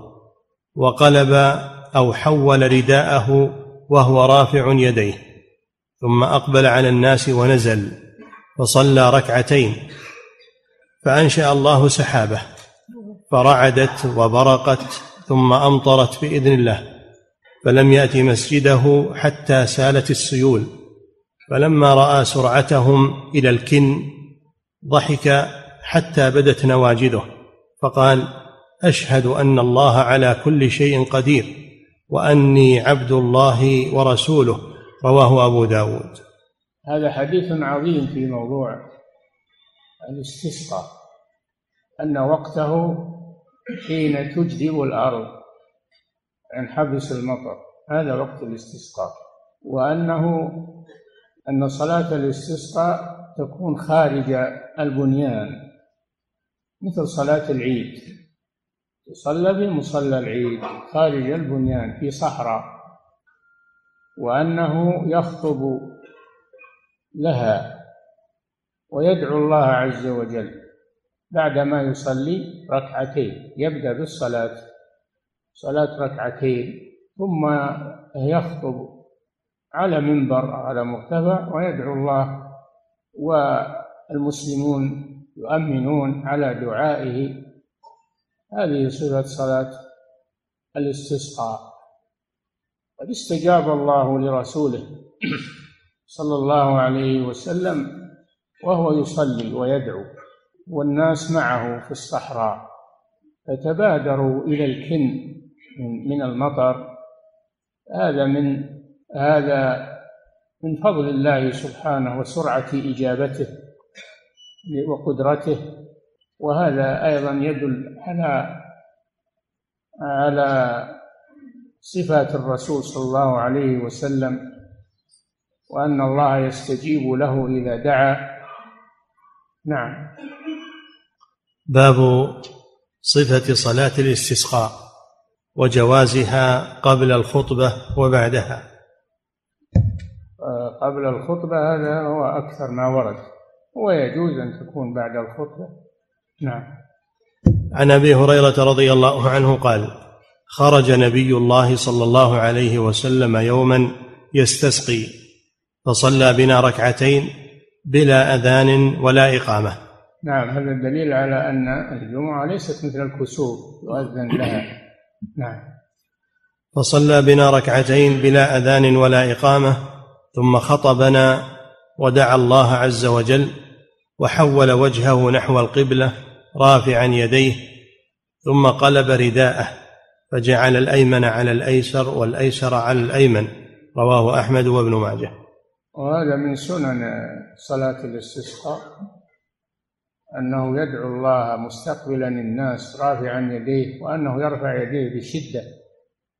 وقلب أو حول رداءه وهو رافع يديه. ثم أقبل على الناس ونزل فصلى ركعتين. فأنشأ الله سحابه فرعدت وبرقت ثم أمطرت بإذن الله. فلم يات مسجده حتى سالت السيول. فلما رأى سرعتهم إلى الكن ضحك حتى بدت نواجذه. فقال أشهد أن الله على كل شيء قدير وأني عبد الله ورسوله. رواه أبو داود. هذا حديث عظيم في موضوع الاستسقاء أن وقته حين تجذب الأرض. عن حبس المطر. هذا وقت الاستسقاء. وأنه أن صلاة الاستسقاء تكون خارج البنيان مثل صلاة العيد. تصلى في مصلى العيد خارج البنيان في صحراء. وأنه يخطب لها ويدعو الله عز وجل بعدما يصلي ركعتين يبدأ بالصلاة. صلاة ركعتين ثم يخطب على منبر على مرتفع ويدعو الله والمسلمون يؤمنون على دعائه. هذه صفة صلاة الاستسقاء. قد استجاب الله لرسوله صلى الله عليه وسلم وهو يصلي ويدعو والناس معه في الصحراء فتبادروا إلى الكن. من المطر. هذا من هذا من فضل الله سبحانه وسرعة إجابته وقدرته. وهذا أيضا يدل على على صفات الرسول صلى الله عليه وسلم وأن الله يستجيب له إذا دعا. نعم. باب صفة صلاة الاستسقاء. وجوازها قبل الخطبة وبعدها. قبل الخطبة هذا هو أكثر ما ورد. ويجوز أن تكون بعد الخطبة. نعم. عن أبي هريرة رضي الله عنه قال خرج نبي الله صلى الله عليه وسلم يوما يستسقي فصلى بنا ركعتين بلا أذان ولا إقامة. نعم هذا الدليل على أن الجمعة ليست مثل الكسوف يؤذن لها. نعم. فصلى بنا ركعتين بلا أذان ولا إقامة ثم خطبنا ودعا الله عز وجل وحول وجهه نحو القبلة رافعا يديه ثم قلب رداءه فجعل الأيمن على الأيسر والأيسر على الأيمن. رواه أحمد وابن ماجه. وهذا من سنن صلاة الاستسقاء. أنه يدعو الله مستقبلا الناس رافعا يديه وأنه يرفع يديه بشدة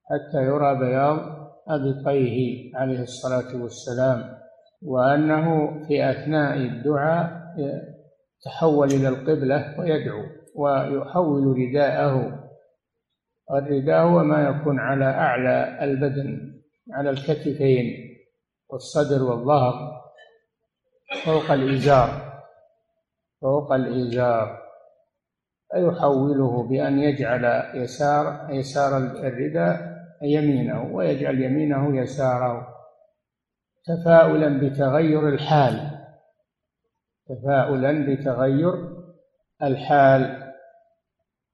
حتى يرى بياض أبطيه عليه الصلاة والسلام وأنه في أثناء الدعاء تحول إلى القبلة ويدعو ويحول رداءه. الرداء هو ما يكون على أعلى البدن على الكتفين والصدر والظهر فوق الإزار. فوق الإزار فيحوله بأن يجعل يسار يسار الرداء يمينه ويجعل يمينه يساره تفاؤلا بتغير الحال تفاؤلا بتغير الحال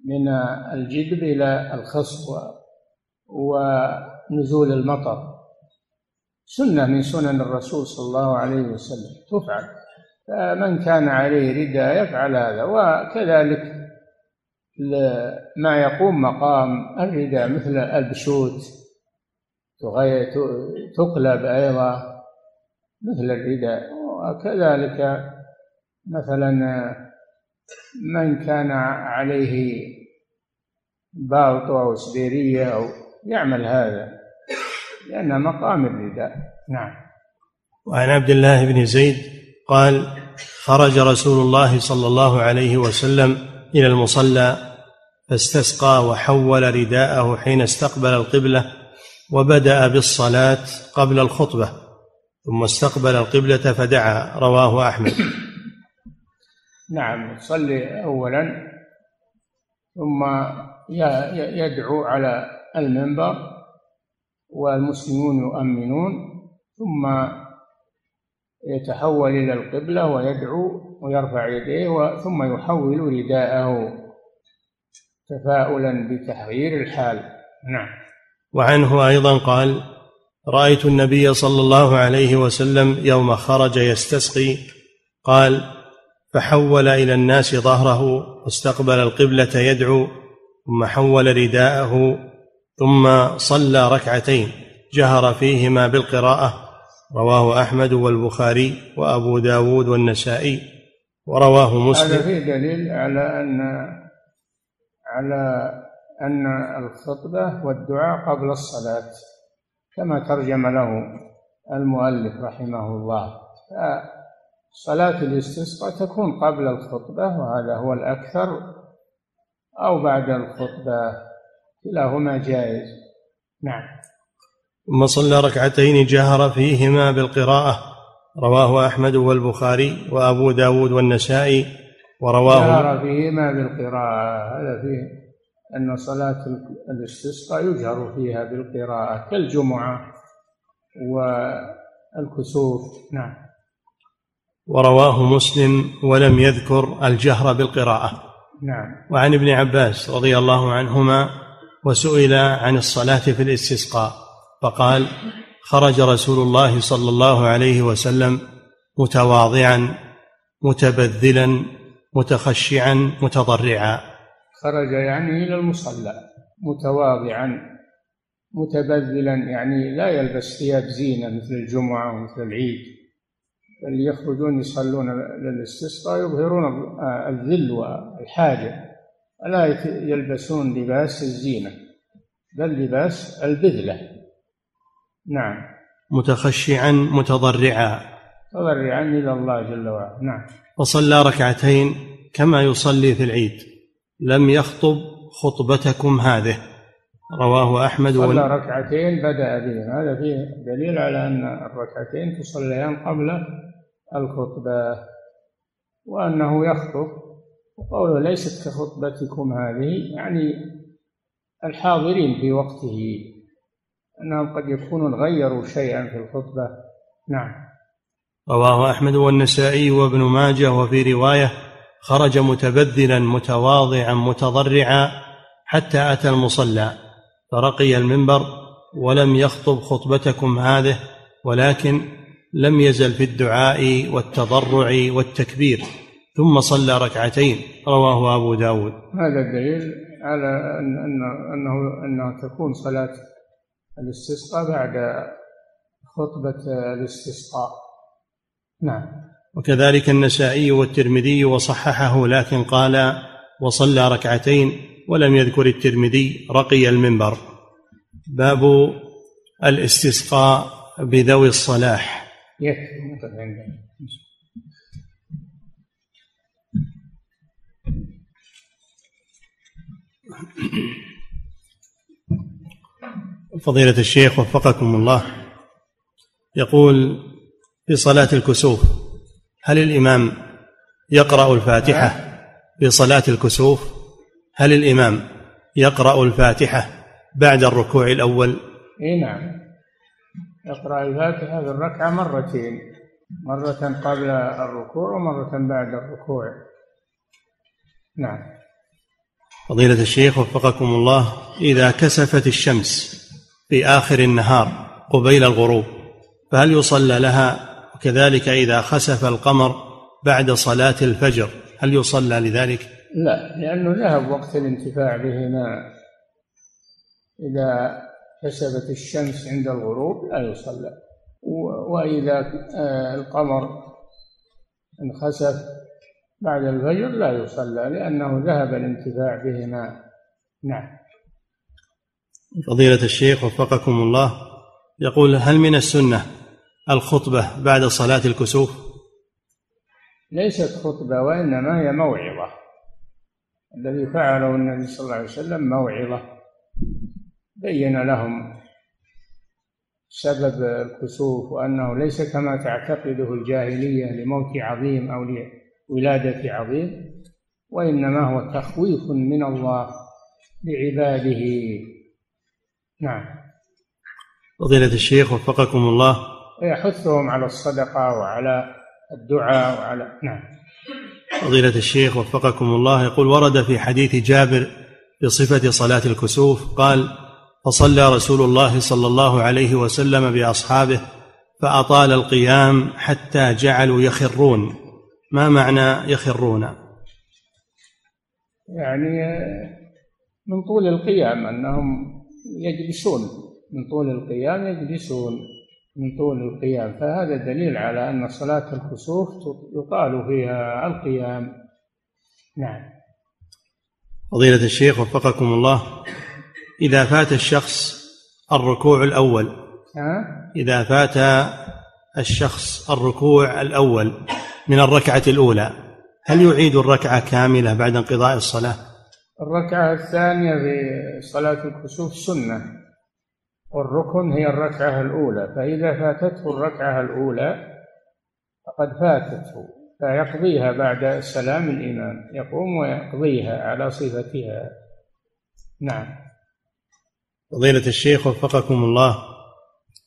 من الجدب إلى الخصب ونزول المطر. سنة من سنن الرسول صلى الله عليه وسلم تفعل. فمن كان عليه رداء يفعل هذا وكذلك ما يقوم مقام الرداء مثل البشوت تقلب أيضا مثل الرداء. وكذلك مثلا من كان عليه باوط أو سديرية أو يعمل هذا لأن مقام الرداء. نعم. وعن عبد الله بن زيد قال خرج رسول الله صلى الله عليه وسلم إلى المصلى فاستسقى وحول رداءه حين استقبل القبلة وبدأ بالصلاة قبل الخطبة ثم استقبل القبلة فدعا رواه أحمد. [clears throat] نعم يصلي أولا ثم يدعو على المنبر والمسلمون يؤمنون ثم يتحول إلى القبلة ويدعو ويرفع يديه ثم يحول رداءه تفاؤلا بتحرير الحال. نعم. وعنه أيضا قال رأيت النبي صلى الله عليه وسلم يوم خرج يستسقي. قال فحول إلى الناس ظهره واستقبل القبلة يدعو ثم حول رداءه ثم صلى ركعتين جهر فيهما بالقراءة رواه أحمد والبخاري وأبو داود والنسائي ورواه مسلم. هذا فيه دليل على أن على أن الخطبة والدعاء قبل الصلاة كما ترجم له المؤلف رحمه الله. صلاة الاستسقاء تكون قبل الخطبة وهذا هو الأكثر أو بعد الخطبة كلاهما جائز. نعم. ثم صلى ركعتين جهر فيهما بالقراءة. رواه أحمد والبخاري وأبو داود والنسائي ورواه جهر فيهما بالقراءة. هذا فيه أن صلاة الاستسقاء يجهر فيها بالقراءة كالجمعة والكسوف. نعم. ورواه مسلم ولم يذكر الجهر بالقراءة. نعم. وعن ابن عباس رضي الله عنهما وسئل عن الصلاة في الاستسقاء. فقال خرج رسول الله صلى الله عليه وسلم متواضعا متبذلا متخشعا متضرعا. خرج يعني إلى المصلى متواضعا متبذلا يعني لا يلبس ثياب زينة مثل الجمعة ومثل العيد اللي يخرجون يصلون للاستسقاء يظهرون الذل والحاجة. لا يلبسون لباس الزينة بل لباس البذلة. نعم. متخشعا متضرعا. متضرعا إلى الله جل وعلا. نعم. وصلى ركعتين كما يصلي في العيد. لم يخطب خطبتكم هذه. رواه أحمد صلى ركعتين بدأ بهم. هذا فيه دليل على أن الركعتين تصليان قبل الخطبة. وأنه يخطب. وقوله ليست كخطبتكم هذه يعني الحاضرين في وقته أنهم قد يكونوا غيروا شيئا في الخطبة. نعم. رواه أحمد والنسائي وابن ماجه وفي رواية خرج متبذلا متواضعا متضرعا حتى أتى المصلى فرقي المنبر ولم يخطب خطبتكم هذه ولكن لم يزل في الدعاء والتضرع والتكبير ثم صلى ركعتين. رواه أبو داود. هذا دليل على أن أنه أنه تكون صلاة الاستسقاء بعد خطبة الاستسقاء. نعم. وكذلك النسائي والترمذي وصححه لكن قال وصلى ركعتين ولم يذكر الترمذي رقي المنبر. باب الاستسقاء بذوي الصلاح. يكفي [coughs] فضيلة الشيخ وفقكم الله. يقول في صلاة الكسوف هل الإمام يقرأ الفاتحة؟ في صلاة الكسوف هل الإمام يقرأ الفاتحة بعد الركوع الأول؟ إي نعم. يقرأ الفاتحة في الركعة مرتين مرة قبل الركوع ومرة بعد الركوع. نعم. فضيلة الشيخ وفقكم الله إذا كسفت الشمس في آخر النهار قبيل الغروب فهل يصلى لها؟ وكذلك إذا خسف القمر بعد صلاة الفجر هل يصلى لذلك؟ لا لأنه ذهب وقت الانتفاع بهما. إذا كسبت الشمس عند الغروب لا يصلى. وإذا آه، القمر انخسف بعد الفجر لا يصلى لأنه ذهب الانتفاع بهما. نعم. فضيلة الشيخ وفقكم الله يقول هل من السنة الخطبة بعد صلاة الكسوف؟ ليست خطبة وإنما هي موعظة. الذي فعله النبي صلى الله عليه وسلم موعظة. بين لهم سبب الكسوف وأنه ليس كما تعتقده الجاهلية لموت عظيم أو لولادة عظيم وإنما هو تخويف من الله لعباده. نعم. فضيلة الشيخ وفقكم الله. يحثهم على الصدقة وعلى الدعاء وعلى نعم. فضيلة الشيخ وفقكم الله. يقول ورد في حديث جابر بصفة صلاة الكسوف قال فصلى رسول الله صلى الله عليه وسلم بأصحابه فأطال القيام حتى جعلوا يخرون. ما معنى يخرون؟ يعني من طول القيام أنهم يجلسون من طول القيام يجلسون من طول القيام. فهذا دليل على أن صلاة الكسوف يطال فيها القيام. نعم. فضيلة الشيخ وفقكم الله إذا فات الشخص الركوع الأول إذا فات الشخص الركوع الأول من الركعة الأولى هل يعيد الركعة كاملة بعد انقضاء الصلاة؟ الركعة الثانية في صلاة الكسوف سنة. والركن هي الركعة الأولى فإذا فاتته الركعة الأولى فقد فاتته فيقضيها بعد سلام الإمام يقوم ويقضيها على صفتها. نعم. فضيلة الشيخ وفقكم الله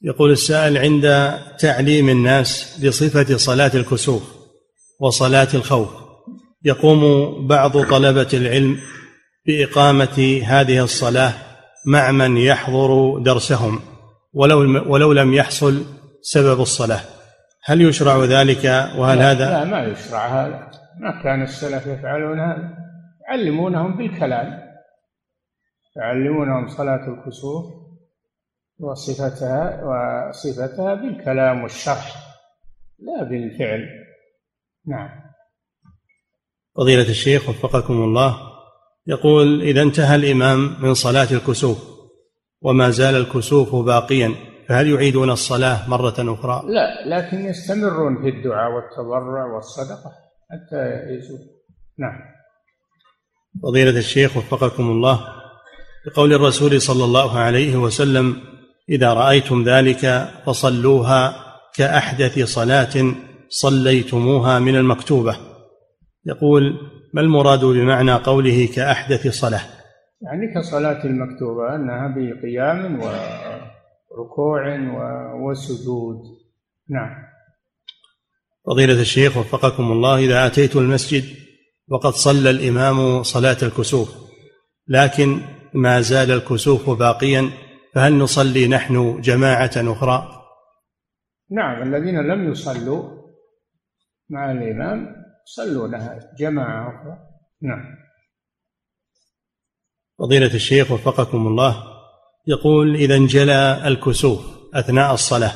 يقول السائل عند تعليم الناس بصفة صلاة الكسوف وصلاة الخوف يقوم بعض طلبة العلم بإقامة هذه الصلاة مع من يحضر درسهم ولو ولو لم يحصل سبب الصلاة. هل يشرع ذلك؟ وهل لا هذا لا ما يشرع هذا. ما كان السلف يفعلون هذا. يعلمونهم بالكلام. يعلمونهم صلاة الكسوف وصفتها وصفتها بالكلام والشرح لا بالفعل. نعم. فضيلة الشيخ وفقكم الله. يقول إذا انتهى الإمام من صلاة الكسوف وما زال الكسوف باقيا فهل يعيدون الصلاة مرة أخرى؟ لا لكن يستمرون في الدعاء والتضرع والصدقة حتى يزول. نعم. فضيلة الشيخ وفقكم الله بقول الرسول صلى الله عليه وسلم إذا رأيتم ذلك فصلوها كأحدث صلاة صليتموها من المكتوبة. يقول ما المراد بمعنى قوله كأحدث صلاة؟ يعني كصلاة المكتوبة أنها بقيام وركوع وسجود. نعم. فضيلة الشيخ وفقكم الله إذا أتيت المسجد وقد صلى الإمام صلاة الكسوف لكن ما زال الكسوف باقيا فهل نصلي نحن جماعة أخرى؟ نعم الذين لم يصلوا مع الإمام لها جماعة أخرى. نعم. فضيلة الشيخ وفقكم الله يقول إذا انجلى الكسوف أثناء الصلاة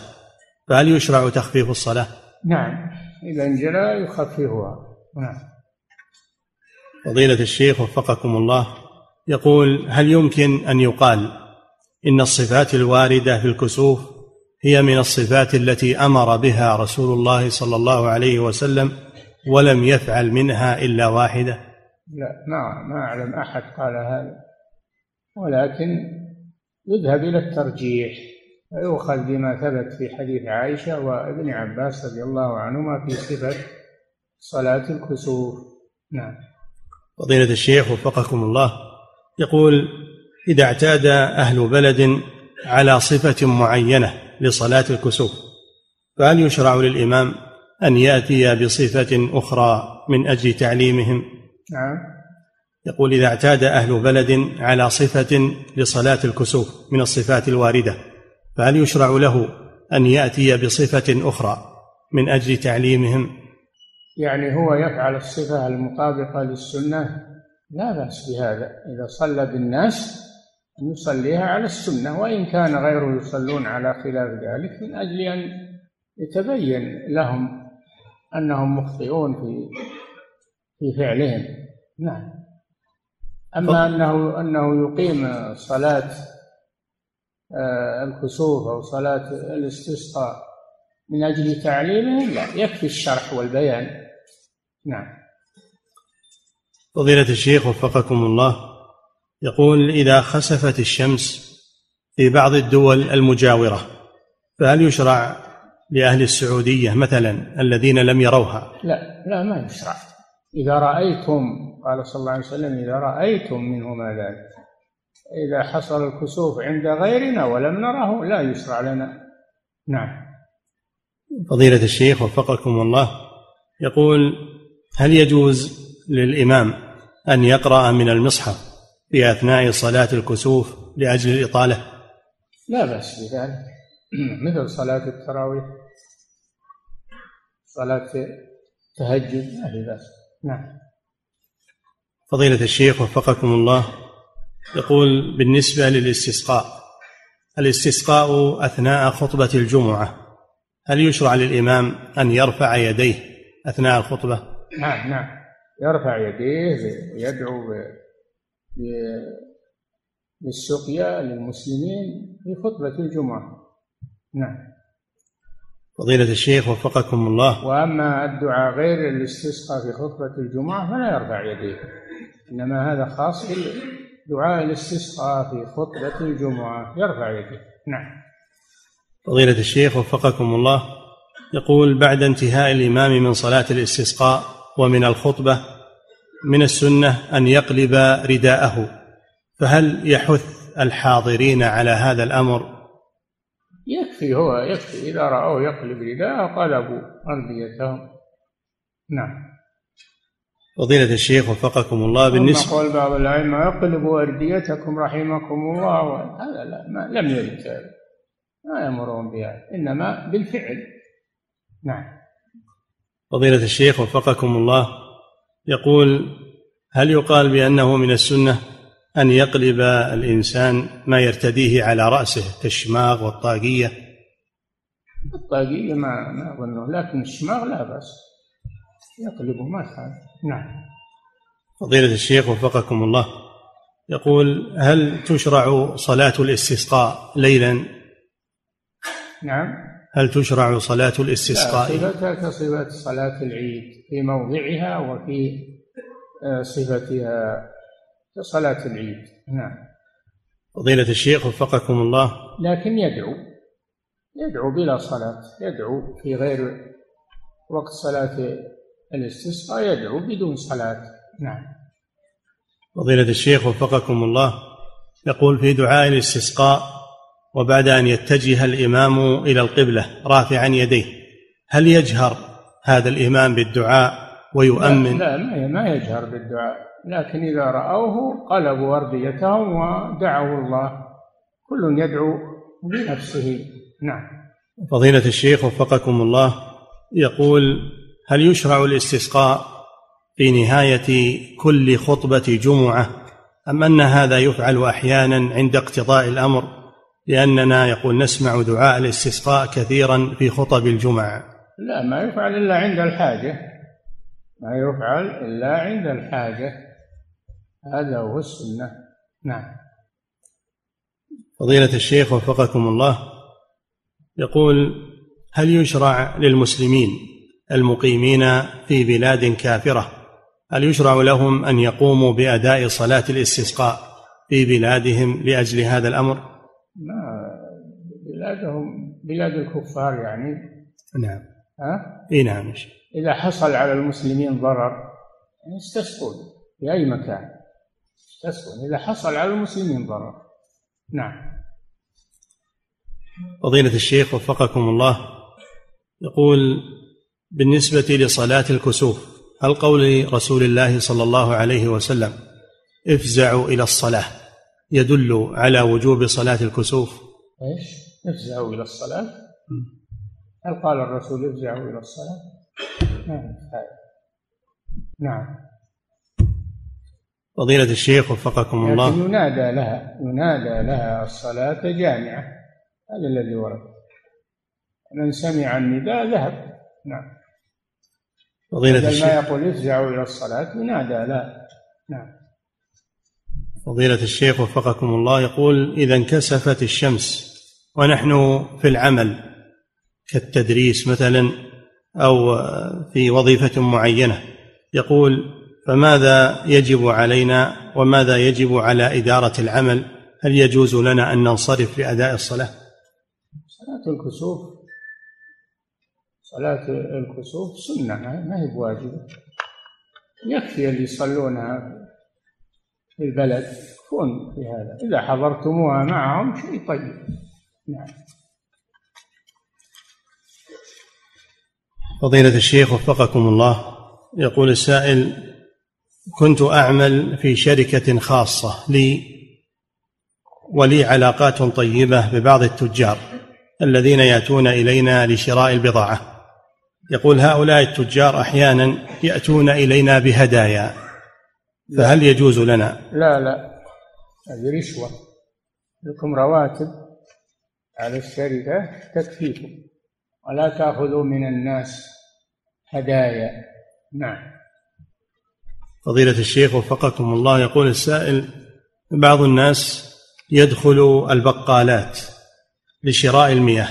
فهل يشرع تخفيف الصلاة؟ نعم. إذا انجلى يخففها. نعم. فضيلة الشيخ وفقكم الله يقول هل يمكن أن يقال إن الصفات الواردة في الكسوف هي من الصفات التي أمر بها رسول الله صلى الله عليه وسلم ولم يفعل منها إلا واحدة؟ لا ما ما أعلم أحد قال هذا. ولكن يذهب إلى الترجيح ويؤخذ بما ثبت في حديث عائشة وابن عباس رضي الله عنهما في صفة صلاة الكسوف. نعم. فضيلة الشيخ وفقكم الله يقول إذا اعتاد أهل بلد على صفة معينة لصلاة الكسوف فهل يشرع للإمام أن يأتي بصفة أخرى من أجل تعليمهم. نعم. يقول إذا اعتاد أهل بلد على صفة لصلاة الكسوف من الصفات الواردة فهل يشرع له أن يأتي بصفة أخرى من أجل تعليمهم؟ يعني هو يفعل الصفة المطابقة للسنة؟ لا بأس بهذا. إذا صلى بالناس أن يصليها على السنة وإن كان غيره يصلون على خلاف ذلك من أجل أن يتبين لهم أنهم مخطئون في في فعلهم. نعم. أما أنه أنه يقيم صلاة آه، الكسوف أو صلاة الاستسقاء من أجل تعليمهم لا يكفي الشرح والبيان. نعم. فضيلة الشيخ وفقكم الله يقول إذا خسفت الشمس في بعض الدول المجاورة فهل يشرع لأهل السعودية مثلا الذين لم يروها؟ لا لا ما يشرع إذا رأيتم قال صلى الله عليه وسلم إذا رأيتم منهما ذلك إذا حصل الكسوف عند غيرنا ولم نره لا يشرع لنا. نعم. فضيلة الشيخ وفقكم الله يقول هل يجوز للإمام أن يقرأ من المصحف في أثناء صلاة الكسوف لأجل الإطالة؟ لا بأس بذلك. [clears throat] مثل صلاة التراويح. صلاة تهجد ما في بأس. نعم. فضيلة الشيخ وفقكم الله يقول بالنسبة للاستسقاء الاستسقاء أثناء خطبة الجمعة هل يشرع للإمام أن يرفع يديه أثناء الخطبة؟ نعم نعم. يرفع يديه ويدعو للسقيا للمسلمين في خطبة الجمعة. نعم. فضيلة الشيخ وفقكم الله. وأما الدعاء غير الاستسقاء في خطبة الجمعة فلا يرفع يديه. إنما هذا خاص بدعاء الاستسقاء في خطبة الجمعة. يرفع يديه. نعم. فضيلة الشيخ وفقكم الله. يقول بعد انتهاء الإمام من صلاة الاستسقاء ومن الخطبة من السنة أن يقلب رداءه. فهل يحث الحاضرين على هذا الأمر يكفي هو يكفي. إذا رأوه يقلب رداءه قلبوا أرديتهم نعم. فضيلة الشيخ وفقكم الله بالنسبة قول بعض الأئمة يقلبوا أرديتكم رحمكم الله. هذا لا ما لم يرد. هذا ما يأمرون بهذا إنما بالفعل. نعم. فضيلة الشيخ وفقكم الله يقول هل يقال بأنه من السنة أن يقلب الإنسان ما يرتديه على رأسه كالشماغ والطاقية. الطاقية ما ما أظنه لكن الشماغ لا بأس. يقلبه ما يخالف. نعم. فضيلة الشيخ وفقكم الله يقول هل تشرع صلاة الاستسقاء ليلا؟ نعم. هل تشرع صلاة الاستسقاء؟ صفتها كصفة صلاة العيد في موضعها وفي آه، صفتها. كصلاة العيد. نعم. فضيلة الشيخ وفقكم الله. لكن يدعو يدعو بلا صلاة يدعو في غير وقت صلاة الاستسقاء يدعو بدون صلاة. نعم. فضيلة الشيخ وفقكم الله. يقول في دعاء الاستسقاء وبعد أن يتجه الإمام إلى القبلة رافعا يديه هل يجهر هذا الإمام بالدعاء ويؤمن. لا, لا ما يجهر بالدعاء. لكن إذا رأوه قلبوا أرديتهم ودعوا الله. كل يدعو بنفسه نعم. فضيلة الشيخ وفقكم الله يقول هل يشرع الاستسقاء في نهاية كل خطبة جمعة؟ أم أن هذا يفعل أحيانا عند اقتضاء الأمر؟ لأننا يقول نسمع دعاء الاستسقاء كثيرا في خطب الجمعة. لا ما يفعل إلا عند الحاجة. ما يفعل إلا عند الحاجة. هذا هو السنة. نعم. فضيلة الشيخ وفقكم الله يقول هل يشرع للمسلمين المقيمين في بلاد كافرة هل يشرع لهم أن يقوموا بأداء صلاة الاستسقاء في بلادهم لأجل هذا الأمر؟ ما بلادهم بلاد الكفار يعني. نعم. ها؟ اي نعم إذا حصل على المسلمين ضرر يعني يستسقون في أي مكان. يستسقون إذا حصل على المسلمين ضرر. نعم. فضيلة الشيخ وفقكم الله يقول بالنسبة لصلاة الكسوف هل قول رسول الله صلى الله عليه وسلم افزعوا إلى الصلاة يدل على وجوب صلاة الكسوف؟ إيش؟ افزعوا إلى الصلاة؟ هل قال الرسول افزعوا إلى الصلاة؟ نعم نعم. فضيلة الشيخ وفقكم الله. ينادى لها ينادى لها الصلاة جامعة. هذا الذي ورد. من سمع النداء ذهب. نعم. فضيلة الشيخ ما يقول افزعوا إلى الصلاة ينادى لا. نعم. فضيلة الشيخ وفقكم الله يقول إذا انكسفت الشمس ونحن في العمل كالتدريس مثلا أو في وظيفة معينة. يقول فماذا يجب علينا وماذا يجب على إدارة العمل؟ هل يجوز لنا أن ننصرف لأداء الصلاة؟ صلاة الكسوف صلاة الكسوف سنة ما هي بواجبة يكفي اللي يصلونها في البلد يكفون في هذا. إذا حضرتموها معهم شيء طيب. نعم. فضيلة الشيخ وفقكم الله. يقول السائل كنت أعمل في شركة خاصة لي ولي علاقات طيبة ببعض التجار الذين يأتون إلينا لشراء البضاعة. يقول هؤلاء التجار أحيانا يأتون إلينا بهدايا فهل يجوز لنا؟ لا لا هذه رشوة لكم رواتب على الشركة تكفيكم. ولا تأخذوا من الناس هدايا. نعم. فضيلة الشيخ وفقكم الله يقول السائل بعض الناس يدخل البقالات لشراء المياه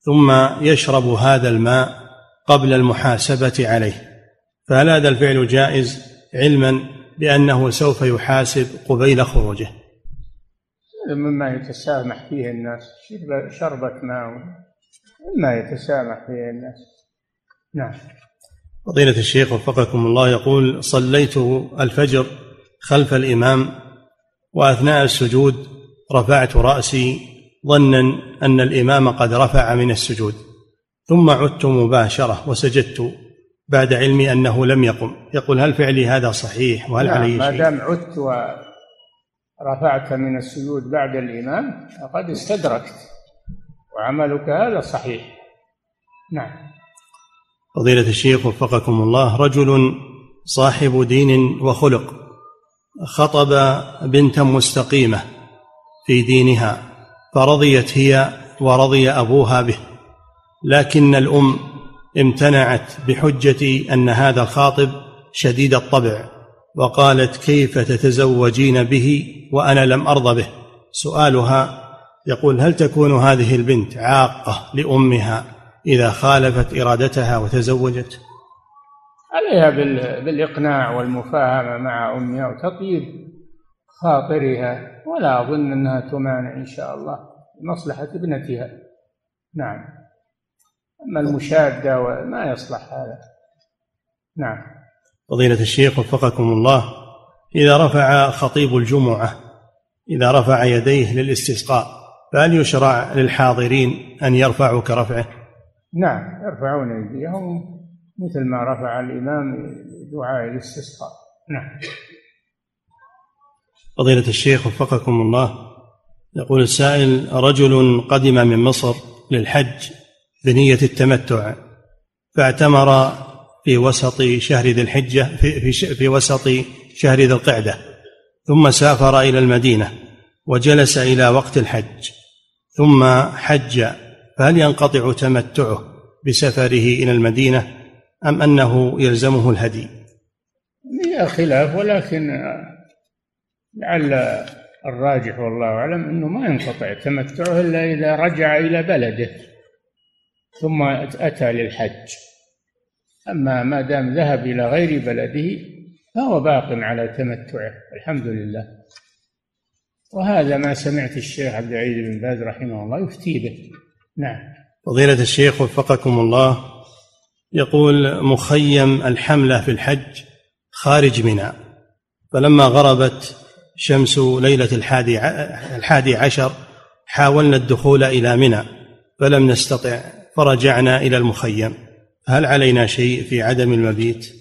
ثم يشرب هذا الماء قبل المحاسبة عليه فهل هذا الفعل جائز علما بأنه سوف يحاسب قبيل خروجه؟ مما يتسامح فيه الناس شربة ماء. مما يتسامح فيه الناس. نعم. فضيلة الشيخ وفقكم الله يقول صليت الفجر خلف الإمام وأثناء السجود رفعت رأسي ظنا أن الإمام قد رفع من السجود ثم عدت مباشرة وسجدت بعد علمي أنه لم يقم. يقول هل فعلي هذا صحيح؟ وهل نعم علي شيء؟ ما دام عدت ورفعت من السجود بعد الإمام فقد استدركت. وعملك هذا صحيح. نعم. فضيلة الشيخ وفقكم الله رجل صاحب دين وخلق خطب بنتا مستقيمة في دينها فرضيت هي ورضي أبوها به لكن الأم امتنعت بحجة أن هذا الخاطب شديد الطبع وقالت كيف تتزوجين به وأنا لم أرض به؟ سؤالها يقول هل تكون هذه البنت عاقة لأمها إذا خالفت إرادتها وتزوجت؟ عليها بالإقناع والمفاهمة مع أمها وتطيب خاطرها ولا أظن أنها تمانع إن شاء الله لمصلحة ابنتها. نعم. أما المشادة ما يصلح هذا. نعم. فضيلة الشيخ وفقكم الله إذا رفع خطيب الجمعة إذا رفع يديه للاستسقاء فهل يشرع للحاضرين أن يرفعوا كرفعه؟ نعم يرفعون أيديهم مثل ما رفع الإمام دعاء الاستسقاء. نعم. فضيلة الشيخ وفقكم الله يقول السائل رجل قدم من مصر للحج بنية التمتع فاعتمر في وسط شهر ذي الحجة في, في, في وسط شهر ذي القعدة ثم سافر إلى المدينة وجلس إلى وقت الحج. ثم حج فهل ينقطع تمتعه بسفره إلى المدينة أم أنه يلزمه الهدي؟ فيها خلاف ولكن لعل الراجح والله أعلم أنه ما ينقطع تمتعه إلا إذا رجع إلى بلده ثم أتى للحج. أما ما دام ذهب إلى غير بلده فهو باق على تمتعه الحمد لله. وهذا ما سمعت الشيخ عبد العزيز بن باز رحمه الله يفتي به. نعم. فضيلة الشيخ وفقكم الله يقول مخيم الحملة في الحج خارج منى فلما غربت شمس ليلة الحادي الحادي عشر حاولنا الدخول إلى منى فلم نستطع فرجعنا إلى المخيم. هل علينا شيء في عدم المبيت؟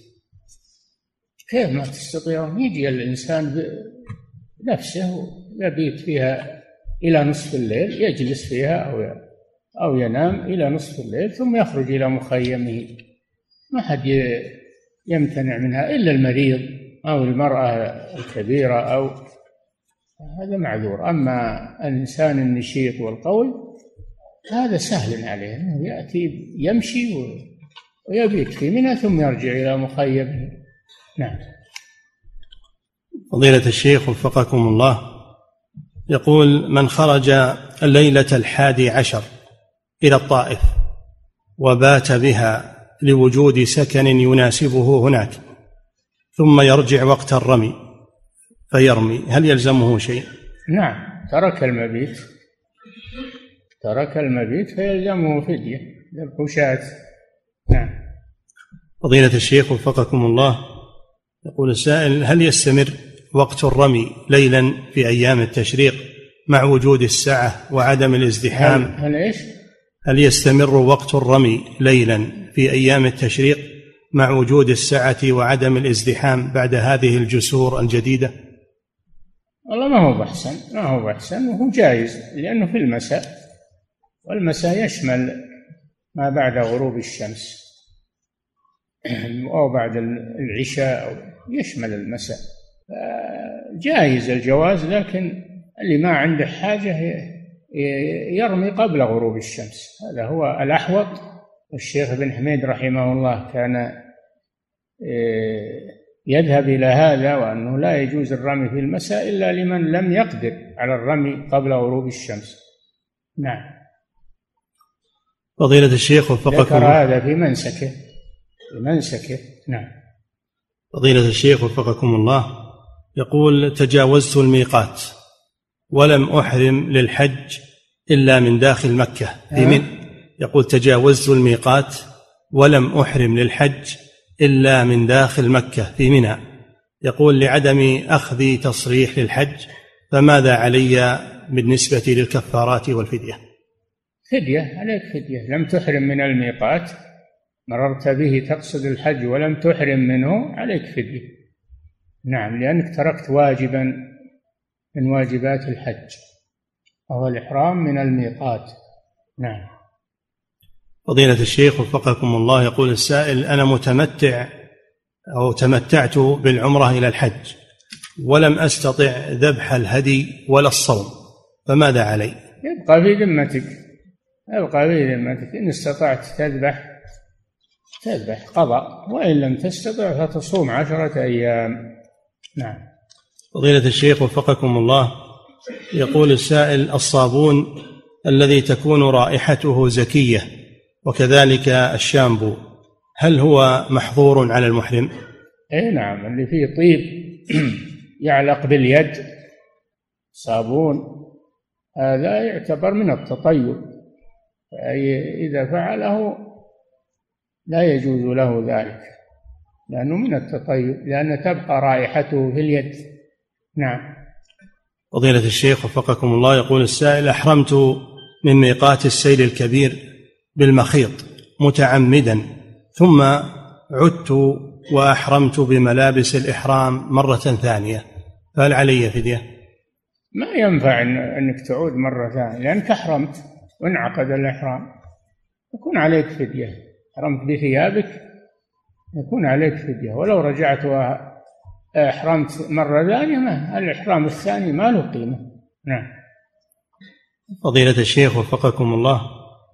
كيف ما تستطيعون؟ يجي الإنسان بنفسه يبيت فيها إلى نصف الليل يجلس فيها أو أو ينام إلى نصف الليل ثم يخرج إلى مخيمه. ما حد يمتنع منها إلا المريض أو المرأة الكبيرة أو هذا معذور. أما الإنسان النشيط والقوي هذا سهل عليه. أنه يأتي يمشي ويبيت في منى ثم يرجع إلى مخيمه. نعم. فضيلة الشيخ وفقكم الله. يقول من خرج الليلة الحادي عشر إلى الطائف وبات بها لوجود سكن يناسبه هناك ثم يرجع وقت الرمي فيرمي هل يلزمه شيء؟ نعم ترك المبيت ترك المبيت فيلزمه فدية ذبح شاة نعم. فضيلة الشيخ وفقكم الله يقول السائل هل يستمر وقت الرمي ليلا في أيام التشريق مع وجود السعة وعدم الازدحام. هل, هل إيش؟ هل يستمر وقت الرمي ليلا في أيام التشريق مع وجود السعة وعدم الازدحام بعد هذه الجسور الجديدة؟ والله ما هو بأحسن ما هو بأحسن وهو جائز لأنه في المساء والمساء يشمل ما بعد غروب الشمس. [clears throat] أو بعد العشاء يشمل المساء. جائز الجواز لكن اللي ما عنده حاجة يرمي قبل غروب الشمس. هذا هو الأحوط. والشيخ بن حميد رحمه الله كان آه، يذهب إلى هذا وأنه لا يجوز الرمي في المساء إلا لمن لم يقدر على الرمي قبل غروب الشمس. نعم. فضيلة الشيخ وفقكم. ذكر هذا في منسكه. في منسكه. نعم. فضيلة الشيخ وفقكم الله. يقول تجاوزت الميقات ولم أحرم للحج إلا من داخل مكة. في من؟ يقول تجاوزت الميقات ولم أحرم للحج إلا من داخل مكة. في منى؟ يقول لعدم أخذ تصريح للحج فماذا علي بالنسبة للكفارات والفدية؟ فدية عليك فدية. لم تحرم من الميقات مررت به تقصد الحج ولم تحرم منه عليك فدية. نعم لأنك تركت واجبا من واجبات الحج وهو الإحرام من الميقات. نعم. فضيلة الشيخ وفقكم الله يقول السائل أنا متمتع أو تمتعت بالعمرة إلى الحج ولم أستطع ذبح الهدي ولا الصوم فماذا علي؟ يبقى في ذمتك يبقى في ذمتك. إن استطعت تذبح تذبح قضاء وإن لم تستطع فتصوم عشرة أيام. نعم فضيلة الشيخ وفقكم الله يقول السائل الصابون الذي تكون رائحته زكية وكذلك الشامبو هل هو محظور على المحرم؟ اي نعم اللي فيه طيب [clears throat] يعلق باليد صابون هذا يعتبر من التطيب أي إذا فعله لا يجوز له ذلك لأنه من التطيب لأن تبقى رائحته في اليد. نعم. فضيلة الشيخ وفقكم الله يقول السائل أحرمت من ميقات السيل الكبير بالمخيط متعمدا ثم عدت وأحرمت بملابس الإحرام مرة ثانية فهل علي فدية؟ ما ينفع أنك تعود مرة ثانية لأنك أحرمت وانعقد الإحرام يكون عليك فدية. أحرمت بثيابك يكون عليك فدية. ولو رجعت وأحرمت مرة ثانية ما الإحرام الثاني ما له قيمة. نعم. فضيلة الشيخ وفقكم الله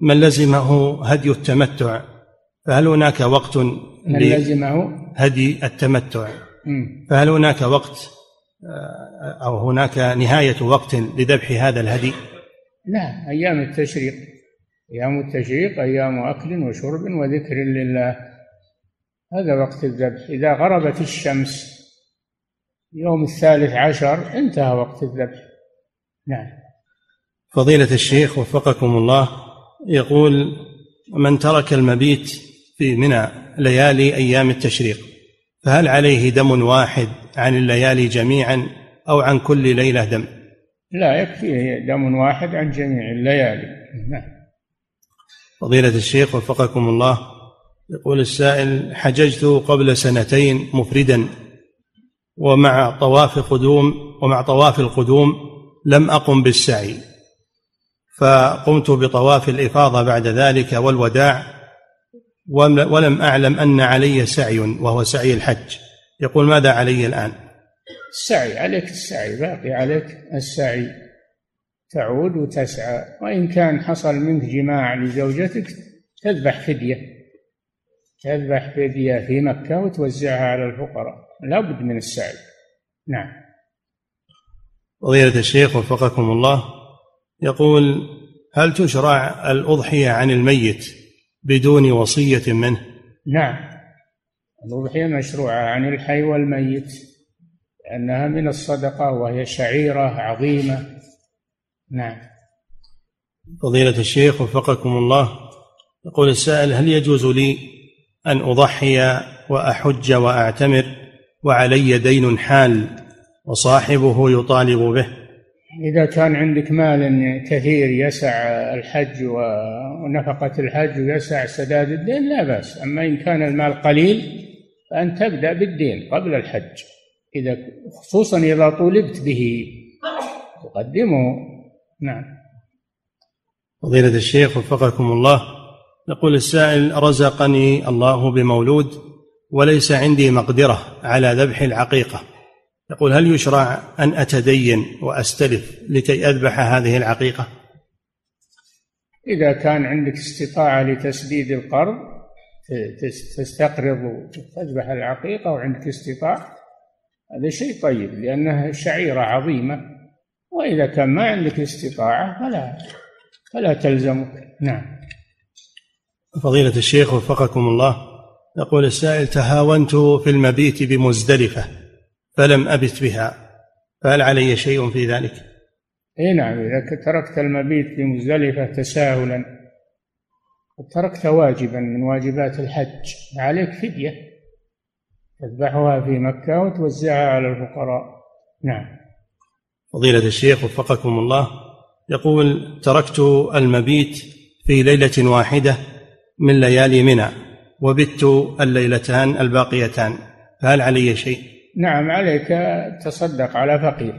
من لزمه هدي التمتع؟ فهل هناك وقت من لزمه؟ هدي التمتع؟ فهل هناك وقت آه، أو هناك نهاية وقت لذبح هذا الهدي؟ لا أيام التشريق. أيام التشريق أيام أكل وشرب وذكر لله. هذا وقت الذبح. إذا غربت الشمس يوم الثالث عشر انتهى وقت الذبح. نعم. فضيلة الشيخ وفقكم الله يقول من ترك المبيت في منى ليالي أيام التشريق فهل عليه دم واحد عن الليالي جميعا أو عن كل ليلة دم؟ لا يكفيه دم واحد عن جميع الليالي. نعم. فضيلة الشيخ وفقكم الله يقول السائل حججت قبل سنتين مفردا ومع طواف قدوم ومع طواف القدوم لم أقم بالسعي فقمت بطواف الإفاضة بعد ذلك والوداع ولم أعلم أن علي سعي وهو سعي الحج. يقول ماذا علي الآن؟ السعي عليك السعي باقي عليك السعي. تعود وتسعى وإن كان حصل منك جماع لزوجتك تذبح فدية. تذبح فدية في مكة وتوزعها على الفقراء. لابد من السعي. نعم. فضيلة الشيخ وفقكم الله يقول هل تشرع الأضحية عن الميت بدون وصية منه؟ نعم. الأضحية مشروعة عن الحي والميت لأنها من الصدقة وهي شعيرة عظيمة. نعم. فضيلة الشيخ وفقكم الله يقول السائل هل يجوز لي أن أضحي وأحج وأعتمر وعلي دين حال وصاحبه يطالب به. إذا كان عندك مال كثير يسع الحج ونفقة الحج ويسع سداد الدين لا بأس. أما إن كان المال قليل فأن تبدأ بالدين قبل الحج. إذا خصوصا إذا طولبت به. تقدمه. نعم. فضيلة الشيخ وفقكم الله. يقول السائل رزقني الله بمولود وليس عندي مقدرة على ذبح العقيقة. يقول هل يشرع أن أتدين وأستلف لكي أذبح هذه العقيقة؟ إذا كان عندك استطاعة لتسديد القرض تستقرض وتذبح العقيقة وعندك استطاعة هذا شيء طيب لأنها شعيرة عظيمة وإذا كان ما عندك استطاعة فلا فلا تلزمك. نعم. فضيلة الشيخ وفقكم الله يقول السائل تهاونت في المبيت بمزدلفة فلم أبت بها فهل علي شيء في ذلك؟ إي نعم إذا تركت المبيت في مزدلفه تساهلا تركت واجبا من واجبات الحج عليك فدية تذبحها في مكة وتوزعها على الفقراء نعم فضيلة الشيخ وفقكم الله يقول تركت المبيت في ليلة واحدة من ليالي منى وبت الليلتان الباقيتان فهل علي شيء؟ نعم عليك تصدق على فقير.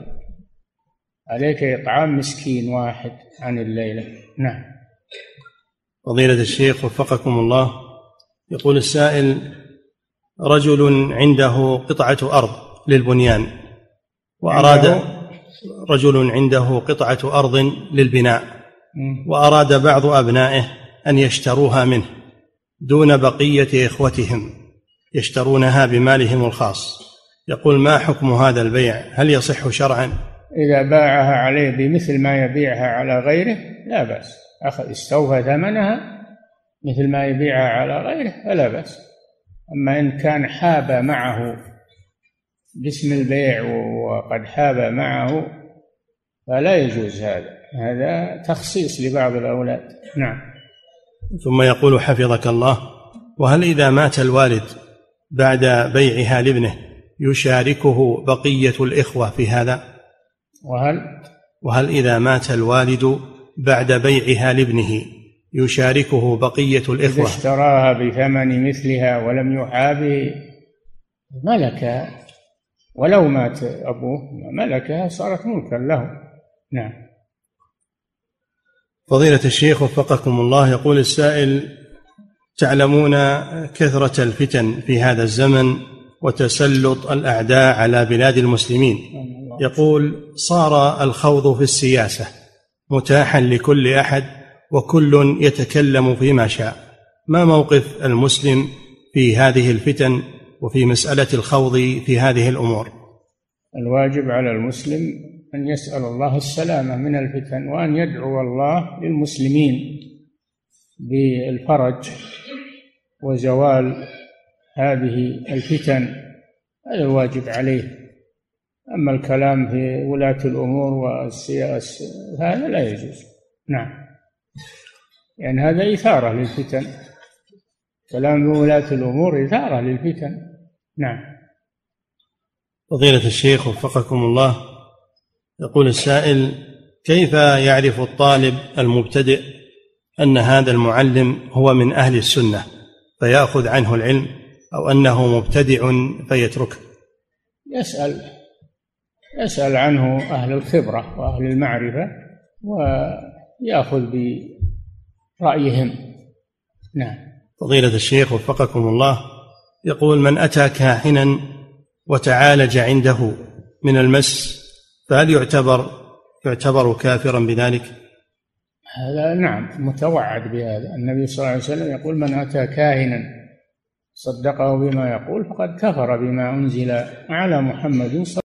عليك إطعام مسكين واحد عن الليلة. نعم. فضيلة الشيخ وفقكم الله يقول السائل رجل عنده قطعة أرض للبنيان وأراد رجل عنده قطعة أرض للبناء وأراد بعض أبنائه أن يشتروها منه دون بقية إخوتهم يشترونها بمالهم الخاص. يقول ما حكم هذا البيع؟ هل يصح شرعا؟ إذا باعها عليه بمثل ما يبيعها على غيره لا بأس. أخذ استوفى ثمنها مثل ما يبيعها على غيره فلا بأس. أما إن كان حاب معه باسم البيع وقد حاب معه فلا يجوز هذا. هذا تخصيص لبعض الأولاد. نعم. ثم يقول حفظك الله وهل إذا مات الوالد بعد بيعها لابنه يشاركه بقية الإخوة في هذا؟ وهل؟ وهل إذا مات الوالد بعد بيعها لابنه يشاركه بقية الإخوة؟ إذا اشتراها بثمن مثلها ولم يحابه ملك ولو مات أبوه ملكها صارت ملكا له. نعم. فضيلة الشيخ وفقكم الله يقول السائل تعلمون كثرة الفتن في هذا الزمن وتسلط الأعداء على بلاد المسلمين. يقول صار الخوض في السياسة متاحا لكل أحد وكل يتكلم فيما شاء. ما موقف المسلم في هذه الفتن وفي مسألة الخوض في هذه الأمور؟ الواجب على المسلم أن يسأل الله السلامة من الفتن وأن يدعو الله للمسلمين بالفرج وزوال هذه الفتن هذا الواجب عليه. أما الكلام في ولاة الأمور والسياسة هذا لا يجوز. نعم. يعني هذا إثارة للفتن. كلام ولاة الأمور إثارة للفتن. نعم. فضيلة الشيخ وفقكم الله. يقول السائل كيف يعرف الطالب المبتدئ أن هذا المعلم هو من أهل السنة فيأخذ عنه العلم أو أنه مبتدع فيتركه؟ يسأل يسأل عنه أهل الخبرة وأهل المعرفة ويأخذ برأيهم. نعم. فضيلة الشيخ وفقكم الله يقول من أتى كاهنا وتعالج عنده من المس فهل يعتبر يعتبر كافرا بذلك؟ هذا نعم متوعد بهذا النبي صلى الله عليه وسلم يقول من أتى كاهنا صدقه بما يقول فقد كفر بما أنزل على محمد صلى